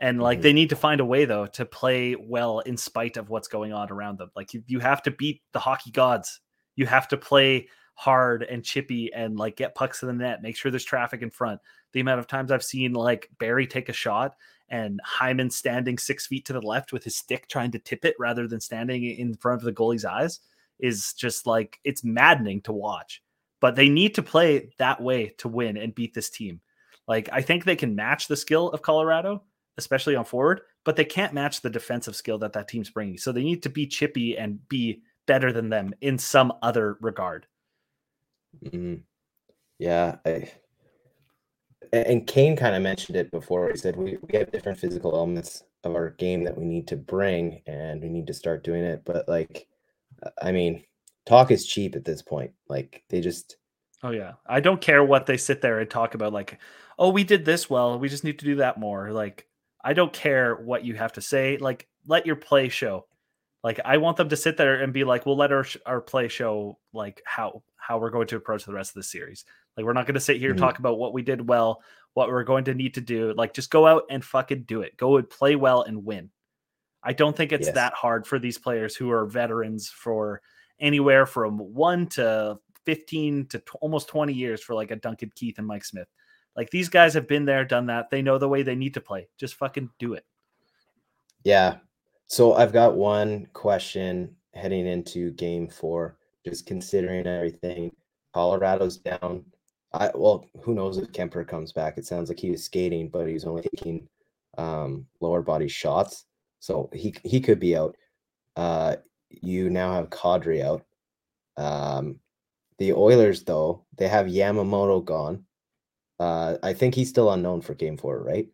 And like mm-hmm. they need to find a way though to play well in spite of what's going on around them. Like you, you have to beat the hockey gods. You have to play hard and chippy and like get pucks to the net, make sure there's traffic in front. The amount of times I've seen like Barrie take a shot and Hyman standing six feet to the left with his stick trying to tip it rather than standing in front of the goalie's eyes is just like it's maddening to watch. But they need to play that way to win and beat this team. Like I think they can match the skill of Colorado, especially on forward, but they can't match the defensive skill that that team's bringing. So they need to be chippy and be better than them in some other regard. Mm, yeah, I, and Kane kind of mentioned it before. He said we, we have different physical elements of our game that we need to bring, and we need to start doing it. But like, I mean, talk is cheap at this point. Like they just. Oh yeah, I don't care what they sit there and talk about. Like, oh, we did this well. We just need to do that more. Like, I don't care what you have to say. Like, let your play show. Like, I want them to sit there and be like, we'll let our our play show like how how we're going to approach the rest of the series. Like, we're not going to sit here mm-hmm. and talk about what we did well, what we're going to need to do. Like, just go out and fucking do it. Go and play well and win. I don't think it's yes. that hard for these players who are veterans for anywhere from one to 15 to t- almost 20 years for like a Duncan Keith and Mike Smith. Like these guys have been there, done that. They know the way they need to play. Just fucking do it. Yeah. So I've got one question heading into game four, just considering everything. Colorado's down. I well, who knows if Kuemper comes back? It sounds like he was skating, but he's only taking um, lower body shots, so he he could be out. Uh, you now have Kadri out. Um, the Oilers, though, they have Yamamoto gone. Uh, I think he's still unknown for game four, right?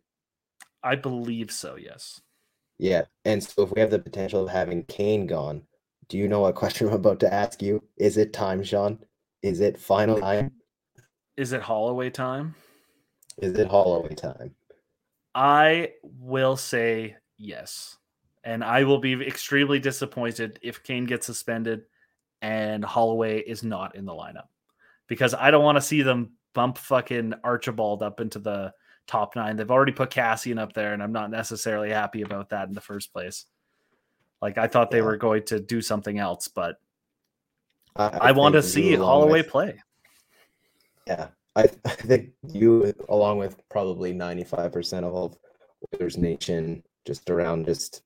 I believe so, yes. Yeah. And so if we have the potential of having Kane gone, do you know what question I'm about to ask you? Is it time, Sean? Is it final time? Is it Holloway time? Is it Holloway time? I will say yes. And I will be extremely disappointed if Kane gets suspended and Holloway is not in the lineup because I don't want to see them bump fucking Archibald up into the top nine. They've already put Kassian up there, and I'm not necessarily happy about that in the first place. Like I thought they yeah. were going to do something else, but I, I, I want to see Holloway with, play. Yeah, I, I think you, along with probably 95% of all Oilers Nation, just around just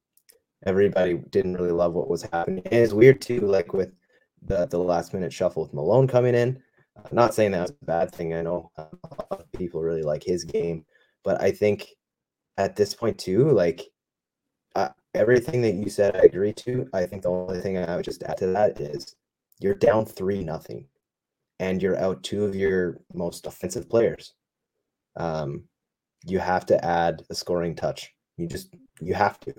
everybody didn't really love what was happening. And it's weird too, like with the the last minute shuffle with Malone coming in. I'm not saying that was a bad thing. I know a lot of people really like his game, but I think at this point too, like uh, everything that you said, I agree to. I think the only thing I would just add to that is you're down three nothing, and you're out two of your most offensive players. Um, you have to add a scoring touch. You just you have to.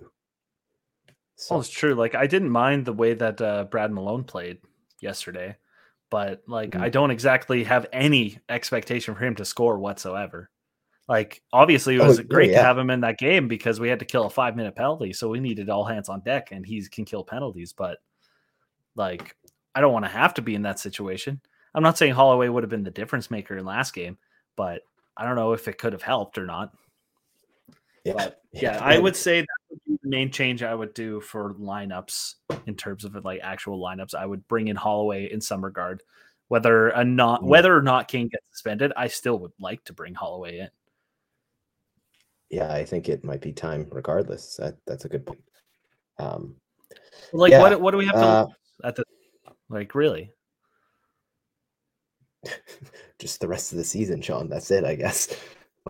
So. Well, it's true. Like I didn't mind the way that uh, Brad Malone played yesterday but like mm-hmm. I don't exactly have any expectation for him to score whatsoever. Like obviously it was oh, great yeah. to have him in that game because we had to kill a five minute penalty, so we needed all hands on deck, and he can kill penalties. But like I don't want to have to be in that situation. I'm not saying Holloway would have been the difference maker in last game, but I don't know if it could have helped or not. Yeah, but, yeah, I would say that the main change I would do for lineups in terms of like actual lineups. I would bring in Holloway in some regard, whether a not mm. whether or not Kane gets suspended. I still would like to bring Holloway in. Yeah, I think it might be time regardless. That that's a good point. Um, like yeah, what what do we have to uh, at the like really? Just the rest of the season, Sean. That's it, I guess.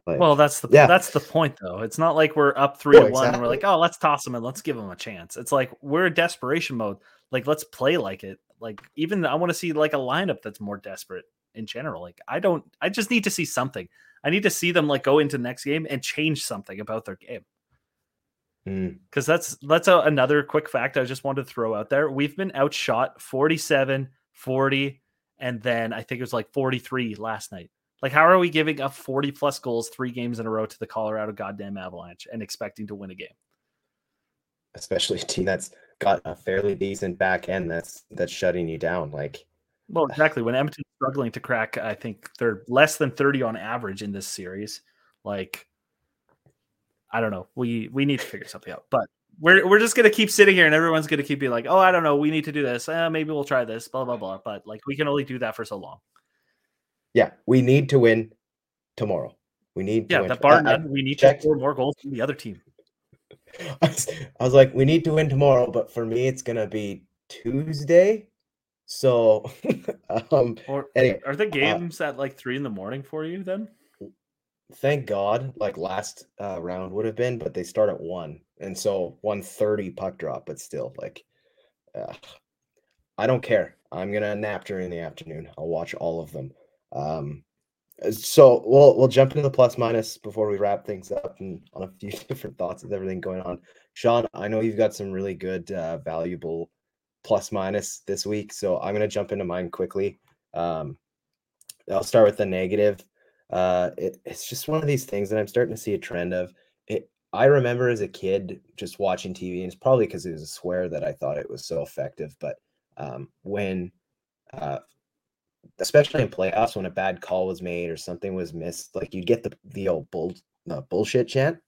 Well, that's the yeah. that's the point though. It's not like we're up three oh, to one exactly. and we're like, oh, let's toss them and let's give them a chance. It's like we're in desperation mode. Like let's play like it. Like even I want to see like a lineup that's more desperate in general. Like I don't. I just need to see something. I need to see them like go into the next game and change something about their game. Because mm. that's that's a, another quick fact I just wanted to throw out there. We've been outshot 47, 40, and then I think it was like 43 last night. Like, how are we giving up 40 plus goals three games in a row to the Colorado goddamn Avalanche and expecting to win a game? Especially a team that's got a fairly decent back end that's that's shutting you down. Like, well, exactly. When Edmonton's struggling to crack, I think they're less than 30 on average in this series. Like, I don't know. We we need to figure something out. But we're we're just gonna keep sitting here, and everyone's gonna keep being like, "Oh, I don't know, we need to do this. Uh, maybe we'll try this." Blah blah blah. But like, we can only do that for so long. Yeah, we need to win tomorrow. We need yeah, to the bar none. We need to score more goals than the other team. I was, I was like, we need to win tomorrow, but for me, it's gonna be Tuesday. So, um, or anyway, are the uh games uh, at like three in the morning for you then? Thank God, like last uh, round would have been, but they start at one, and so one thirty puck drop. But still, like, uh, I don't care. I'm gonna nap during the afternoon. I'll watch all of them. Um, so we'll we'll jump into the plus minus before we wrap things up and on a few different thoughts with everything going on. Sean, I know you've got some really good, uh, valuable plus minus this week, so I'm gonna jump into mine quickly. Um, I'll start with the negative. Uh, it, it's just one of these things that I'm starting to see a trend of. It. I remember as a kid just watching TV, and it's probably because it was a swear that I thought it was so effective. But um, when uh, especially in playoffs when a bad call was made or something was missed, like you'd get the the old bull bullshit chant,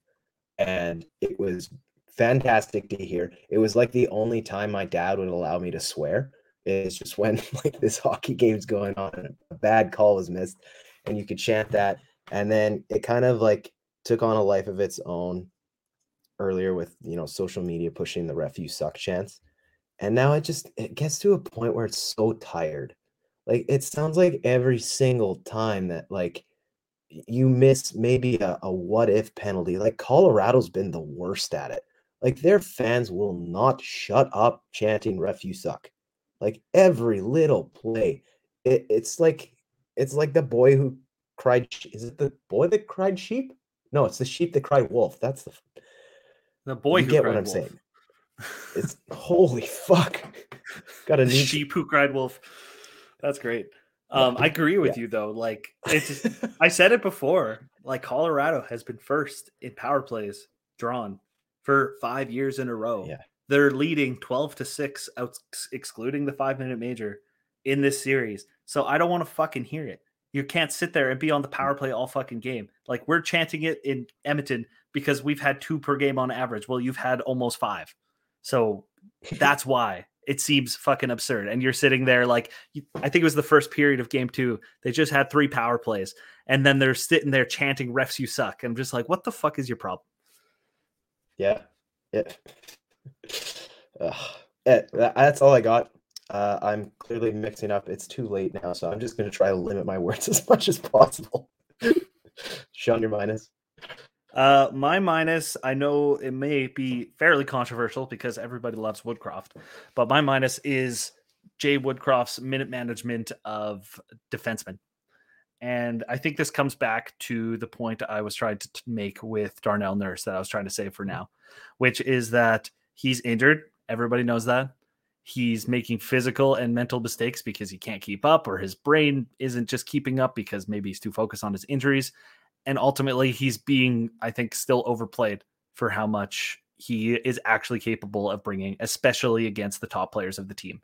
and it was fantastic to hear. It was like the only time my dad would allow me to swear is just when like this hockey game's going on and a bad call was missed, and you could chant that, and then it kind of like took on a life of its own earlier with you know social media pushing the ref you suck chants. And now it just it gets to a point where it's so tired like it sounds like every single time that like you miss maybe a, a what if penalty. Like Colorado's been the worst at it. Like their fans will not shut up chanting "ref you suck." Like every little play, it, it's like it's like the boy who cried. Is it the boy that cried sheep? No, it's the sheep that cried wolf. That's the the boy. You get what I'm wolf. saying? It's holy fuck. Got a sheep who cried wolf. That's great. Um, I agree with yeah. you though. Like it's, I said it before. Like Colorado has been first in power plays drawn for five years in a row. Yeah, they're leading twelve to six, out excluding the five minute major in this series. So I don't want to fucking hear it. You can't sit there and be on the power play all fucking game. Like we're chanting it in Edmonton because we've had two per game on average. Well, you've had almost five. So that's why it seems fucking absurd. And you're sitting there like, I think it was the first period of game two. They just had three power plays, and then they're sitting there chanting "refs, you suck." I'm just like, what the fuck is your problem? Yeah, yeah. yeah that's all I got. Uh, I'm clearly mixing up. It's too late now, so I'm just going to try to limit my words as much as possible. Sean, your minus. Uh, my minus, I know it may be fairly controversial because everybody loves Woodcroft, but my minus is Jay Woodcroft's minute management of defensemen. And I think this comes back to the point I was trying to make with Darnell Nurse that I was trying to say for now, which is that he's injured. Everybody knows that. He's making physical and mental mistakes because he can't keep up, or his brain isn't just keeping up because maybe he's too focused on his injuries and ultimately he's being i think still overplayed for how much he is actually capable of bringing especially against the top players of the team.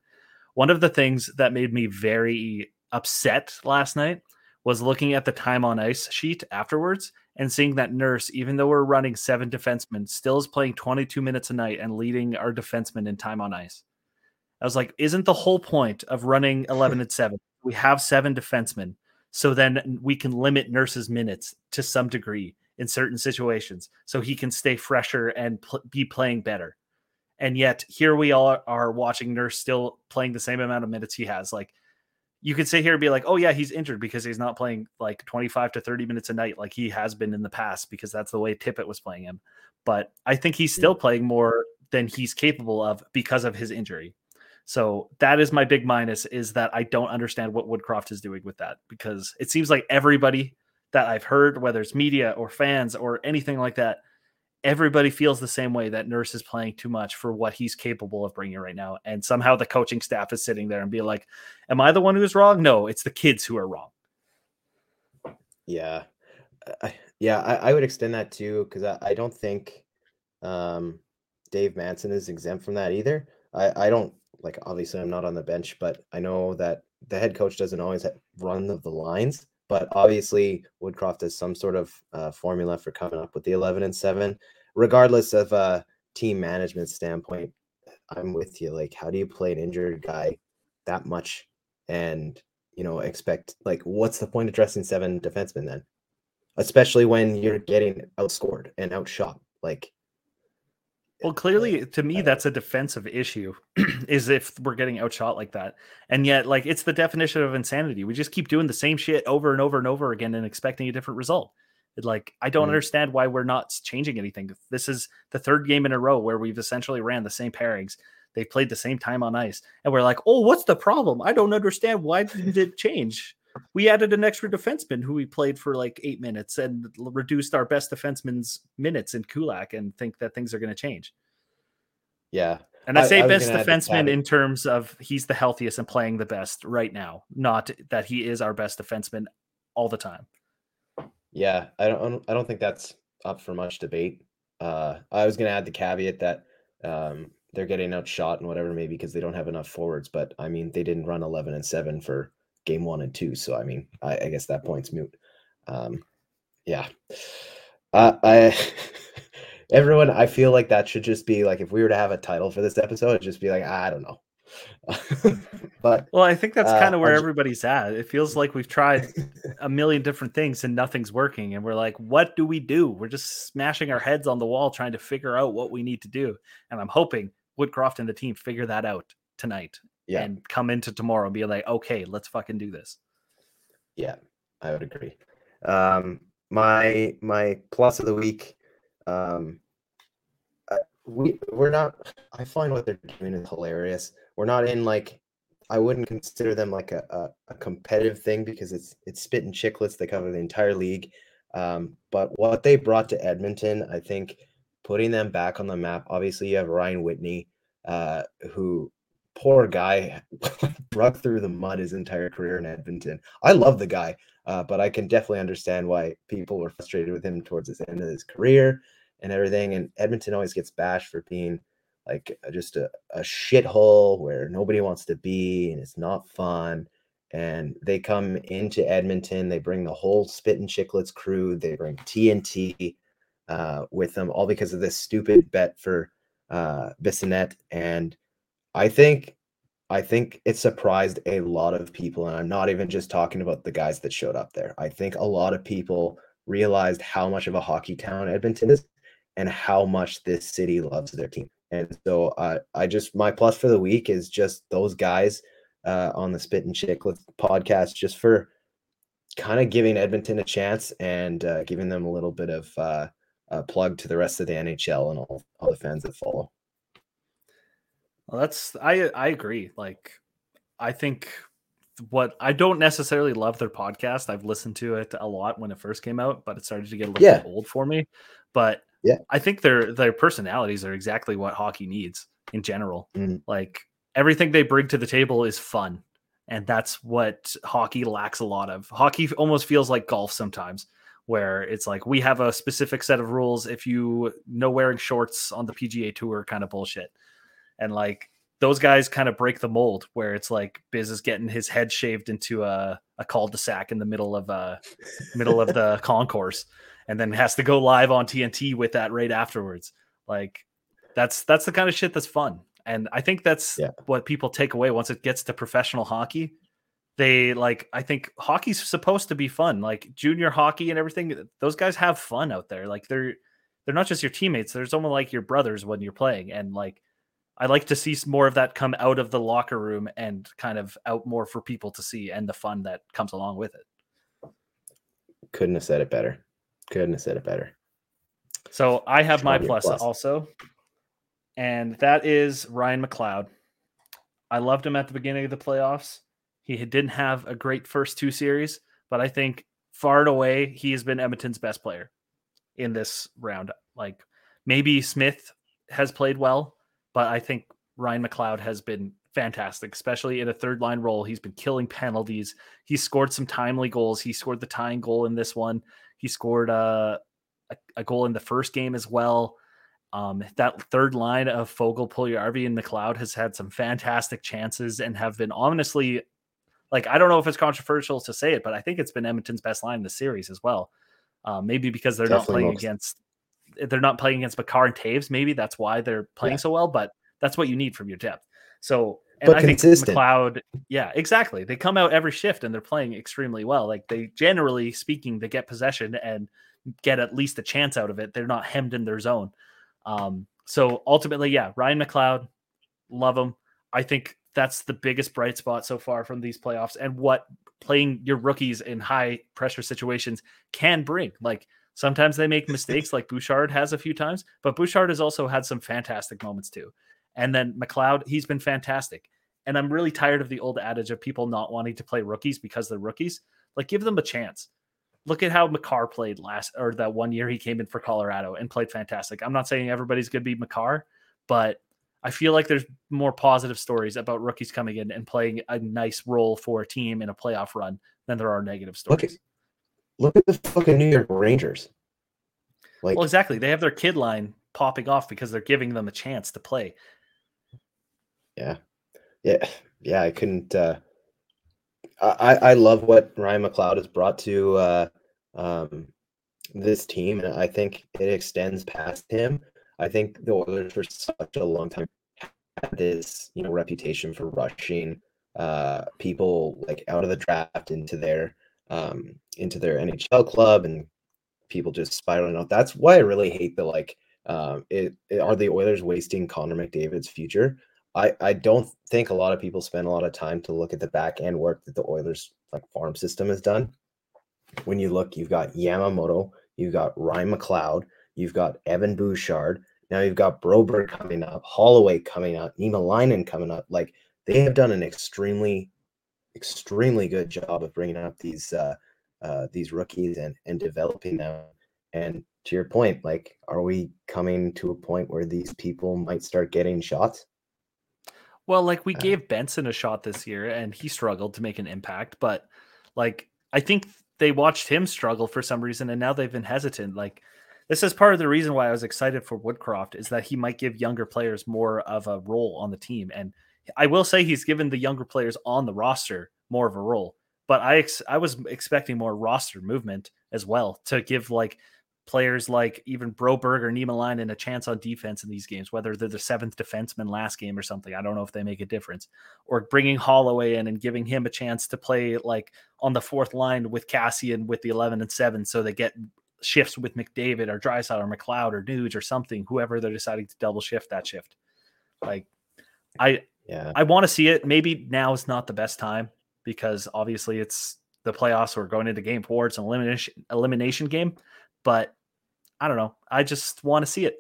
One of the things that made me very upset last night was looking at the time on ice sheet afterwards and seeing that Nurse even though we're running seven defensemen still is playing 22 minutes a night and leading our defensemen in time on ice. I was like isn't the whole point of running 11 and 7 we have seven defensemen so then we can limit Nurse's minutes to some degree in certain situations so he can stay fresher and pl- be playing better. And yet here we all are watching Nurse still playing the same amount of minutes he has. Like you could sit here and be like, oh yeah, he's injured because he's not playing like 25 to 30 minutes a night like he has been in the past because that's the way Tippett was playing him. But I think he's still playing more than he's capable of because of his injury. So that is my big minus is that I don't understand what Woodcroft is doing with that because it seems like everybody that I've heard, whether it's media or fans or anything like that, everybody feels the same way that Nurse is playing too much for what he's capable of bringing right now. And somehow the coaching staff is sitting there and be like, "Am I the one who's wrong?" No, it's the kids who are wrong. Yeah, uh, yeah, I, I, would extend that too because I, I, don't think um, Dave Manson is exempt from that either. I, I don't like obviously I'm not on the bench, but I know that the head coach doesn't always run the, the lines. But obviously, Woodcroft has some sort of uh, formula for coming up with the 11 and 7, regardless of uh, team management standpoint, I'm with you. Like, how do you play an injured guy that much and you know expect like what's the point of dressing seven defensemen then? Especially when you're getting outscored and outshot. Like well, clearly, to me, that's a defensive issue. is if we're getting outshot like that, and yet, like, it's the definition of insanity. We just keep doing the same shit over and over and over again and expecting a different result. It, like, I don't mm. understand why we're not changing anything. This is the third game in a row where we've essentially ran the same pairings. They played the same time on ice, and we're like, "Oh, what's the problem? I don't understand. Why didn't it change?" We added an extra defenseman who we played for like eight minutes and reduced our best defenseman's minutes in Kulak and think that things are going to change. Yeah. And I say I, I best defenseman in terms of he's the healthiest and playing the best right now, not that he is our best defenseman all the time. Yeah, I don't I don't think that's up for much debate. Uh, I was going to add the caveat that um, they're getting outshot and whatever, maybe because they don't have enough forwards. But I mean, they didn't run 11 and 7 for game one and two. So I mean, I, I guess that point's moot. Um, yeah, uh, I everyone. I feel like that should just be like if we were to have a title for this episode, it'd just be like I don't know. but well, I think that's uh, kind of where everybody's at. It feels like we've tried a million different things and nothing's working, and we're like, what do we do? We're just smashing our heads on the wall trying to figure out what we need to do. And I'm hoping Woodcroft and the team figure that out tonight yeah. and come into tomorrow and be like, okay, let's fucking do this. Yeah, I would agree. Um, my my plus of the week, um, uh, we we're not. I find what they're doing is hilarious. We're not in like I wouldn't consider them like a, a, a, competitive thing because it's it's Spit and Chicklets. They cover the entire league. Um, but what they brought to Edmonton, I think, putting them back on the map. Obviously, you have Ryan Whitney, uh, who poor guy brought through the mud his entire career in Edmonton. I love the guy, uh, but I can definitely understand why people were frustrated with him towards the end of his career and everything. And Edmonton always gets bashed for being like just a, a shithole where nobody wants to be and it's not fun. And they come into Edmonton, they bring the whole Spit and Chicklets crew, they bring TNT uh, with them, all because of this stupid bet for uh, Bissonnette. And I think I think it surprised a lot of people, and I'm not even just talking about the guys that showed up there. I think a lot of people realized how much of a hockey town Edmonton is and how much this city loves their team. And so uh, I just my plus for the week is just those guys uh, on the Spit and Chicklets podcast, just for kind of giving Edmonton a chance and uh, giving them a little bit of uh, a plug to the rest of the NHL and all, all the fans that follow. Well, that's I I agree. Like I think what I don't necessarily love their podcast. I've listened to it a lot when it first came out, but it started to get a little yeah. old for me. But yeah, I think their their personalities are exactly what hockey needs in general. Mm. Like everything they bring to the table is fun. And that's what hockey lacks a lot of. Hockey almost feels like golf sometimes, where it's like we have a specific set of rules. If you know wearing shorts on the PGA tour kind of bullshit and like those guys kind of break the mold where it's like Biz is getting his head shaved into a, a cul-de-sac in the middle of a uh, middle of the concourse and then has to go live on TNT with that right afterwards. Like that's that's the kind of shit that's fun. And I think that's yeah. what people take away once it gets to professional hockey. They like I think hockey's supposed to be fun. Like junior hockey and everything, those guys have fun out there. Like they're they're not just your teammates, they're almost like your brothers when you're playing and like I like to see more of that come out of the locker room and kind of out more for people to see and the fun that comes along with it. Couldn't have said it better. Couldn't have said it better. So I have my plus, plus also, and that is Ryan McLeod. I loved him at the beginning of the playoffs. He didn't have a great first two series, but I think far and away he has been Edmonton's best player in this round. Like maybe Smith has played well, but I think Ryan McLeod has been fantastic, especially in a third line role. He's been killing penalties. He scored some timely goals. He scored the tying goal in this one. He scored uh, a, a goal in the first game as well. Um, that third line of Foegele, Puljujarvi, and McLeod has had some fantastic chances and have been ominously, like I don't know if it's controversial to say it, but I think it's been Edmonton's best line in the series as well. Uh, maybe because they're Definitely not playing most. against they're not playing against Makar and Toews. Maybe that's why they're playing yeah. so well, but that's what you need from your depth. So, and but I consistent. think McLeod, yeah, exactly. They come out every shift and they're playing extremely well. Like they generally speaking, they get possession and get at least a chance out of it. They're not hemmed in their zone. Um, so ultimately, yeah, Ryan McLeod, love him. I think that's the biggest bright spot so far from these playoffs and what playing your rookies in high pressure situations can bring. Like sometimes they make mistakes, like Bouchard has a few times, but Bouchard has also had some fantastic moments too. And then McLeod, he's been fantastic. And I'm really tired of the old adage of people not wanting to play rookies because they're rookies. Like, give them a chance. Look at how Makar played last or that one year he came in for Colorado and played fantastic. I'm not saying everybody's going to be Makar, but I feel like there's more positive stories about rookies coming in and playing a nice role for a team in a playoff run than there are negative stories. Look at, look at the fucking New York Rangers. Like, well, exactly. They have their kid line popping off because they're giving them a chance to play. Yeah, yeah, yeah. I couldn't. uh I I love what Ryan McLeod has brought to uh, um, this team, and I think it extends past him. I think the Oilers for such a long time had this, you know, reputation for rushing uh, people like out of the draft into their um, into their NHL club and people just spiraling out. That's why I really hate the like. Um, it, it are the Oilers wasting Connor McDavid's future? I I don't think a lot of people spend a lot of time to look at the back end work that the Oilers like farm system has done. When you look, you've got Yamamoto, you've got Ryan McLeod, you've got Evan Bouchard, now you've got Broberg coming up, Holloway coming up, Niemelainen coming up. Like they have done an extremely, extremely good job of bringing up these uh, uh, these rookies and and developing them. And to your point, like, are we coming to a point where these people might start getting shots? Well, like we uh, gave Benson a shot this year, and he struggled to make an impact. But like, I think they watched him struggle for some reason, and now they've been hesitant. Like this is part of the reason why I was excited for Woodcroft is that he might give younger players more of a role on the team. And I will say he's given the younger players on the roster more of a role. But I ex- I was expecting more roster movement as well to give like players like even Broberg or Niemelainen a chance on defense in these games, whether they're the seventh defenseman last game or something. I don't know if they make a difference. Or bringing Holloway in and giving him a chance to play like on the fourth line with Kassian with the 11 and 7 so they get shifts with McDavid or Draisaitl or McLeod or Nuge or something, whoever they're deciding to double shift that shift. Like, I yeah, I want to see it. Maybe now is not the best time because obviously it's the playoffs. We're going into game four. It's an elimination elimination game, but I don't know. I just want to see it.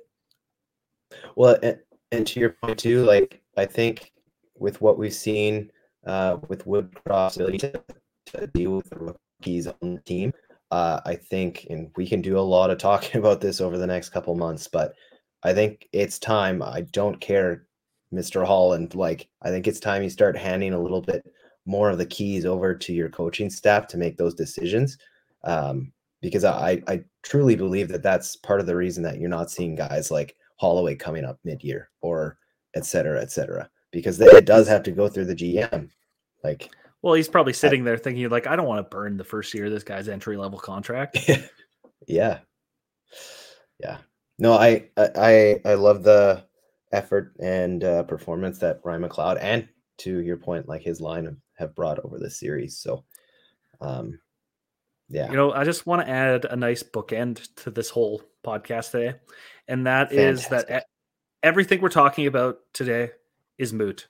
Well, and, and to your point too, like I think with what we've seen uh, with Woodcroft's ability to, to deal with the rookies on the team, uh, I think, and we can do a lot of talking about this over the next couple months, but I think it's time. I don't care, Mr. Holland. Like, I think it's time you start handing a little bit more of the keys over to your coaching staff to make those decisions. Um, because I, I truly believe that that's part of the reason that you're not seeing guys like Holloway coming up mid year or et cetera, et cetera, because it does have to go through the GM. Like, well, he's probably sitting there thinking, like, I don't want to burn the first year of this guy's entry level contract. yeah. Yeah. No, I I I love the effort and uh, performance that Ryan McLeod and to your point, like his line have brought over the series. So um yeah. You know, I just want to add a nice bookend to this whole podcast today. And that Fantastic. is that everything we're talking about today is moot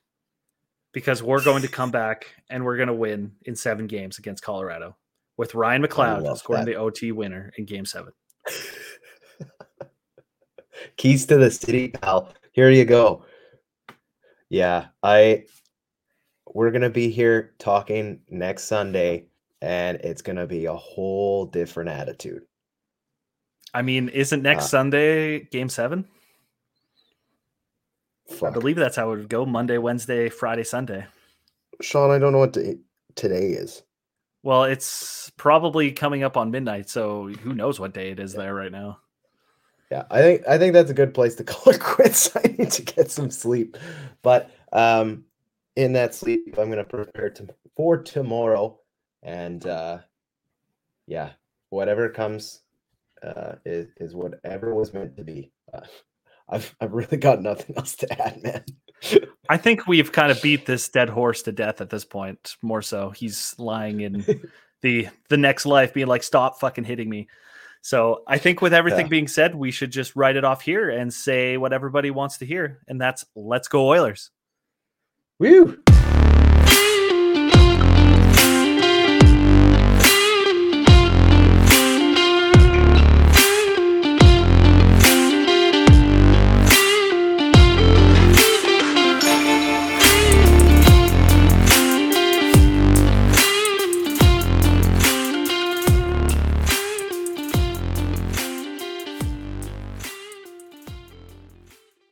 because we're going to come back and we're going to win in seven games against Colorado with Ryan McLeod scoring that. the OT winner in game seven. Keys to the city, pal. Here you go. Yeah, I we're gonna be here talking next Sunday, and it's gonna be a whole different attitude. I mean, isn't next uh, Sunday game seven? Fuck. I believe that's how it would go Monday, Wednesday, Friday, Sunday. Sean, I don't know what day, today is. Well, it's probably coming up on midnight, so who knows what day it is yeah. there right now. Yeah, I think I think that's a good place to call it quits. I need to get some sleep. But um in that sleep, I'm gonna prepare to, for tomorrow. And uh yeah, whatever comes uh, is is whatever was meant to be. Uh, I've I've really got nothing else to add, man. I think we've kind of beat this dead horse to death at this point. More so, he's lying in the the next life, being like, "Stop fucking hitting me." So I think with everything yeah. being said, we should just write it off here and say what everybody wants to hear, and that's "Let's go Oilers." Woo!